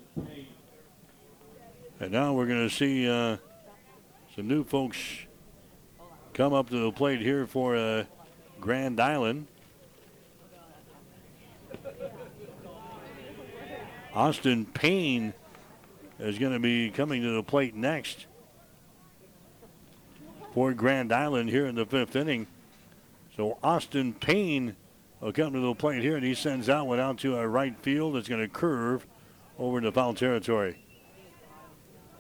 Speaker 2: And now we're going to see uh, some new folks come up to the plate here for uh, Grand Island. Austin Payne is going to be coming to the plate next for Grand Island here in the fifth inning. So Austin Payne will come to the plate here, and he sends that one out to a right field. It's going to curve over into foul territory.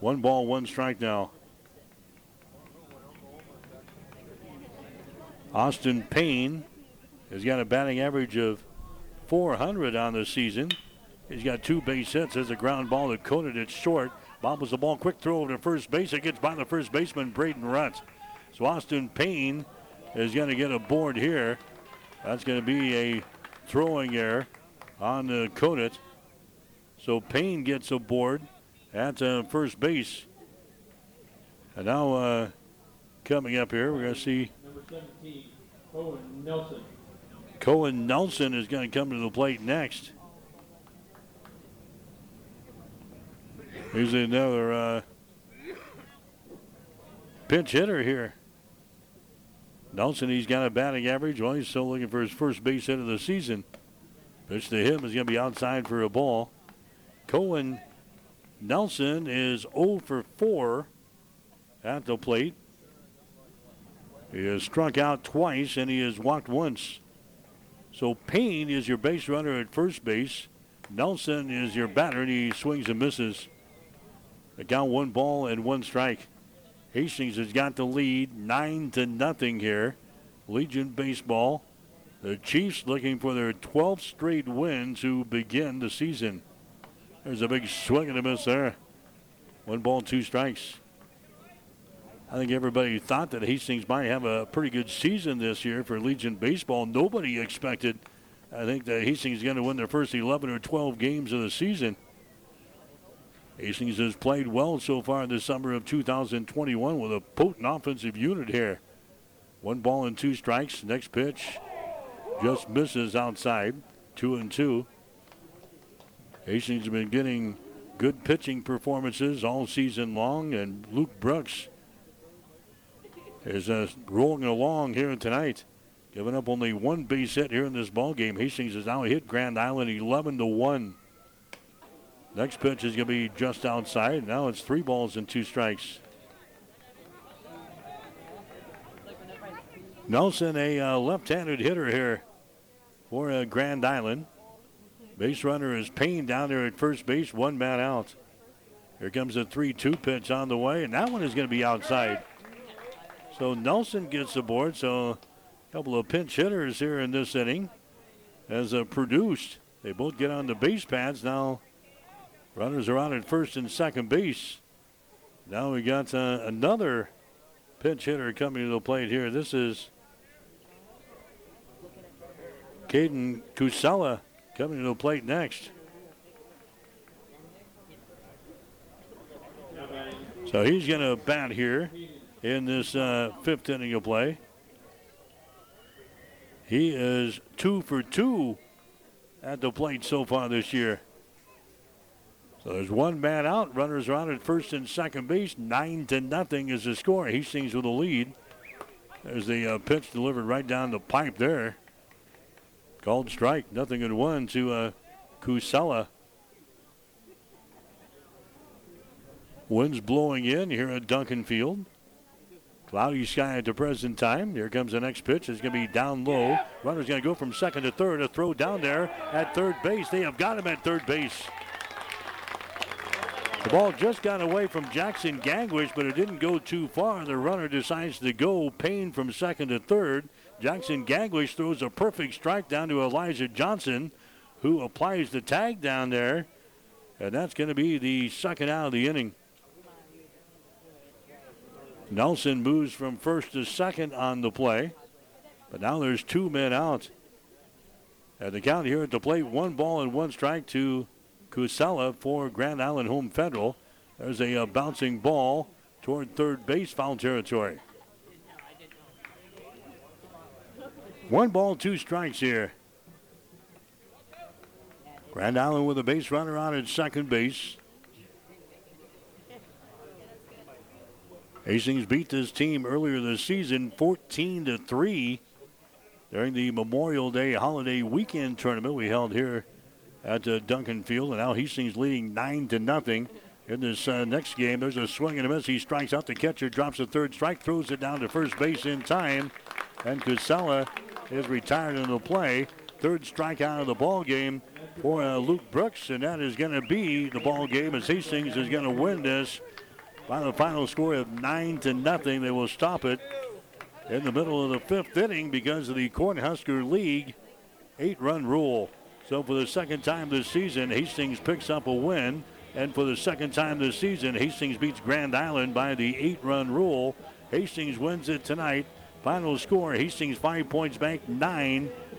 Speaker 2: One ball, one strike now. Austin Payne has got a batting average of 400 on the season. He's got two base hits. There's a ground ball that coated it short. Bobbles the ball, quick throw over to first base. It gets by the first baseman, Braden Rutt. So Austin Payne is going to get a board here. That's going to be a throwing error on the Conant. So Payne gets a board at uh, first base. And now uh, coming up here, we're going to see
Speaker 20: Number 17, Cohen Nelson.
Speaker 2: Cohen Nelson is going to come to the plate next. Here's another uh, pinch hitter here. Nelson, he's got a batting average. Well, he's still looking for his first base hit of the season. Pitch to him is going to be outside for a ball. Cohen Nelson is 0 for 4 at the plate. He has struck out twice and he has walked once. So Payne is your base runner at first base. Nelson is your batter and he swings and misses. The one ball and one strike. Hastings has got the lead nine to nothing here. Legion baseball. The Chiefs looking for their 12th straight win to begin the season. There's a big swing and a miss there. One ball, two strikes. I think everybody thought that Hastings might have a pretty good season this year for Legion baseball. Nobody expected, I think, that Hastings is going to win their first 11 or 12 games of the season. Hastings has played well so far the summer of 2021 with a potent offensive unit here. One ball and two strikes. Next pitch just misses outside. Two and two. Hastings has been getting good pitching performances all season long, and Luke Brooks is uh, rolling along here tonight, giving up only one base hit here in this ball game. Hastings has now hit Grand Island 11 to one. Next pitch is going to be just outside. Now it's three balls and two strikes. Nelson, a uh, left-handed hitter here for uh, Grand Island. Base runner is Payne down there at first base, one man out. Here comes a 3-2 pitch on the way, and that one is going to be outside. So Nelson gets the board. So a couple of pinch hitters here in this inning as produced. They both get on the base pads now. Runners are out at first and second base. Now we got uh, another pinch hitter coming to the plate here. This is Caden Kusella coming to the plate next. So he's going to bat here in this uh, fifth inning of play. He is two for two at the plate so far this year. So there's one man out. Runners are at first and second base. Nine to nothing is the score. He Hastings with the lead. There's the uh, pitch delivered right down the pipe there. Called strike. Nothing in one to uh, Kusella. Winds blowing in here at Duncan Field. Cloudy sky at the present time. Here comes the next pitch. It's going to be down low. Runner's going to go from second to third. A throw down there at third base. They have got him at third base. The ball just got away from Jackson Gangwish, but it didn't go too far. The runner decides to go Payne from second to third. Jackson Gangwish throws a perfect strike down to Elijah Johnson, who applies the tag down there. And that's going to be the second out of the inning. Nelson moves from first to second on the play. But now there's two men out. At the count here at the plate, one ball and one strike to Kusela for Grand Island Home Federal. There's a, a bouncing ball toward third base foul territory. One ball, two strikes here. Grand Island with a base runner on at second base. Hastings beat this team earlier this season 14 to 3 during the Memorial Day holiday weekend tournament we held here at uh, Duncan Field. And now Hastings leading 9 to nothing. In this uh, next game, there's a swing and a miss. He strikes out the catcher, drops a third strike, throws it down to first base in time. And Kusela is retired in the play. Third strikeout of the ball game for uh, Luke Brooks, and that is going to be the ball game as Hastings is going to win this by the final score of nine to nothing. They will stop it in the middle of the fifth inning because of the Cornhusker League eight-run rule. So for the second time this season, Hastings picks up a win. And for the second time this season, Hastings beats Grand Island by the eight-run rule. Hastings wins it tonight. Final score, Hastings five points back, nine.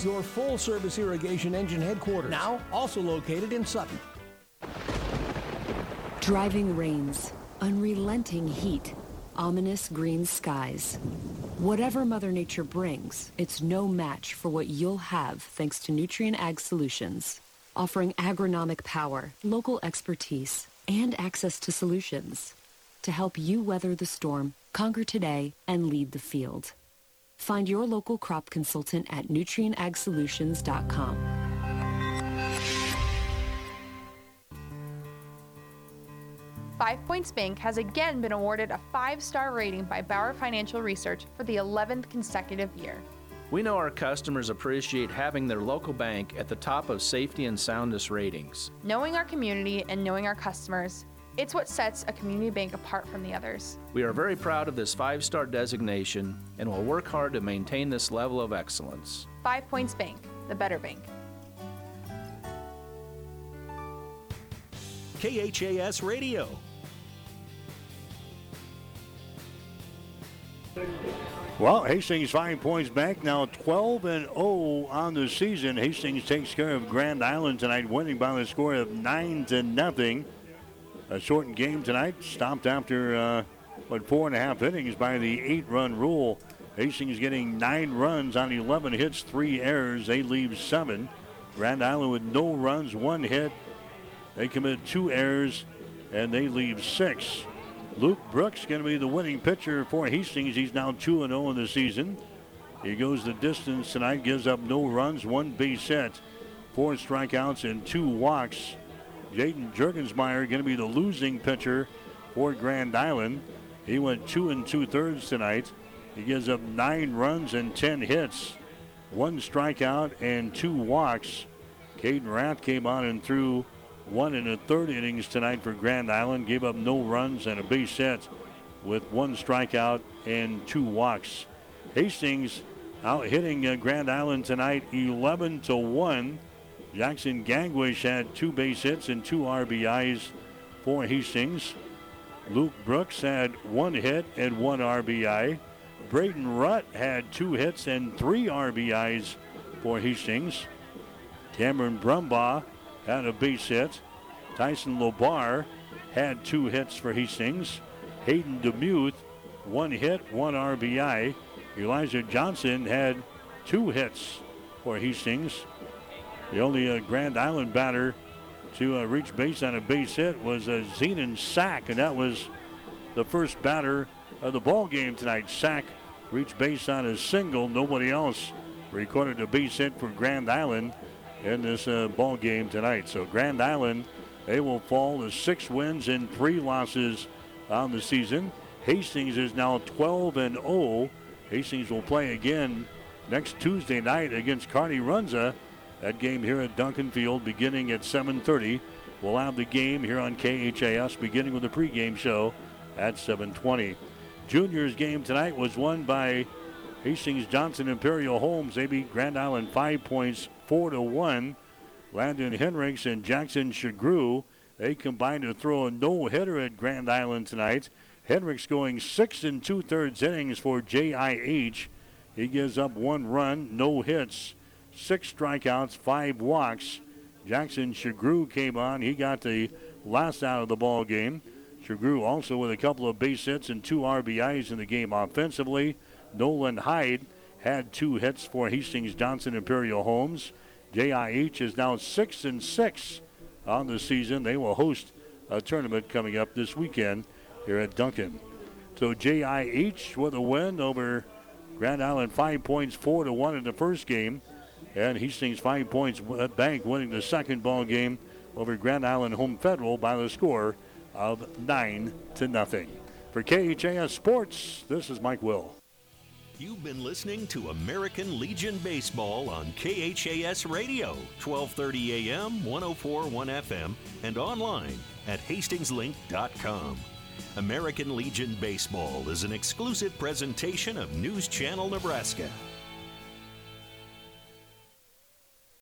Speaker 8: your full service irrigation engine headquarters. Now, also located in Sutton.
Speaker 11: Driving rains, unrelenting heat, ominous green skies. Whatever Mother Nature brings, it's no match for what you'll have thanks to Nutrien Ag Solutions, offering agronomic power, local expertise, and access to solutions to help you weather the storm, conquer today, and lead the field. Find your local crop consultant at nutrienagsolutions.com.
Speaker 4: Five Points Bank has again been awarded a five-star rating by Bauer Financial Research for the 11th consecutive year.
Speaker 3: We know our customers appreciate having their local bank at the top of safety and soundness ratings.
Speaker 4: Knowing our community and knowing our customers, it's what sets a community bank apart from the others.
Speaker 3: We are very proud of this five star designation and will work hard to maintain this level of excellence.
Speaker 4: Five Points Bank, the better bank.
Speaker 1: KHAS Radio.
Speaker 2: Well, Hastings five points back now, 12 and 0 on the season. Hastings takes care of Grand Island tonight, winning by the score of nine to nothing. A shortened game tonight, stopped after uh, what four and a half innings by the eight-run rule. Hastings getting nine runs on 11 hits, three errors. They leave seven. Grand Island with no runs, one hit. They commit two errors, and they leave six. Luke Brooks going to be the winning pitcher for Hastings. He's now 2 and 0 in the season. He goes the distance tonight, gives up no runs, one base hit, four strikeouts, and two walks. Jaden Jurgensmeyer going to be the losing pitcher for Grand Island. He went two and two thirds tonight. He gives up nine runs and 10 hits, one strikeout, and two walks. Caden Rath came on and threw one and a third innings tonight for Grand Island. Gave up no runs and a base hit with one strikeout and two walks. Hastings out hitting uh, Grand Island tonight 11 to 1. Jackson Gangwish had two base hits and two RBIs for Hastings. Luke Brooks had one hit and one RBI. Braden Rutt had two hits and three RBIs for Hastings. Cameron Brumbaugh had a base hit. Tyson Lobar had two hits for Hastings. Hayden DeMuth, one hit, one RBI. Elijah Johnson had two hits for Hastings. The only uh, Grand Island batter to uh, reach base on a base hit was uh, Zenon Sack, and that was the first batter of the ball game tonight. Sack reached base on a single. Nobody else recorded a base hit for Grand Island in this uh, ball game tonight. So Grand Island, they will fall to six wins and three losses on the season. Hastings is now 12 and 0. Hastings will play again next Tuesday night against Kearney Runza. That game here at Duncan Field beginning at 7:30. We'll have the game here on KHAS beginning with the pregame show at 7:20. Juniors game tonight was won by Hastings Johnson Imperial Homes. They beat Grand Island five points, four to one. Landon Henricks and Jackson Shagru. They combined to throw a no hitter at Grand Island tonight. Henricks going six and two thirds innings for JIH. He gives up one run, no hits, six strikeouts, five walks. Jackson Shagru came on. He got the last out of the ball game. Shagru also with a couple of base hits and two RBIs in the game offensively. Nolan Hyde had two hits for Hastings Johnson Imperial Homes. JIH is now six and six on the season. They will host a tournament coming up this weekend here at Duncan. So JIH with a win over Grand Island, five points, four to one in the first game, and Hastings five points. Uh, bank winning the second ball game over Grand Island Home Federal by the score of nine to nothing. For KHAS Sports, this is Mike Will.
Speaker 1: You've been listening to American Legion Baseball on KHAS Radio, 1230 AM, 1041 FM, and online at hastingslink.com. American Legion Baseball is an exclusive presentation of News Channel Nebraska.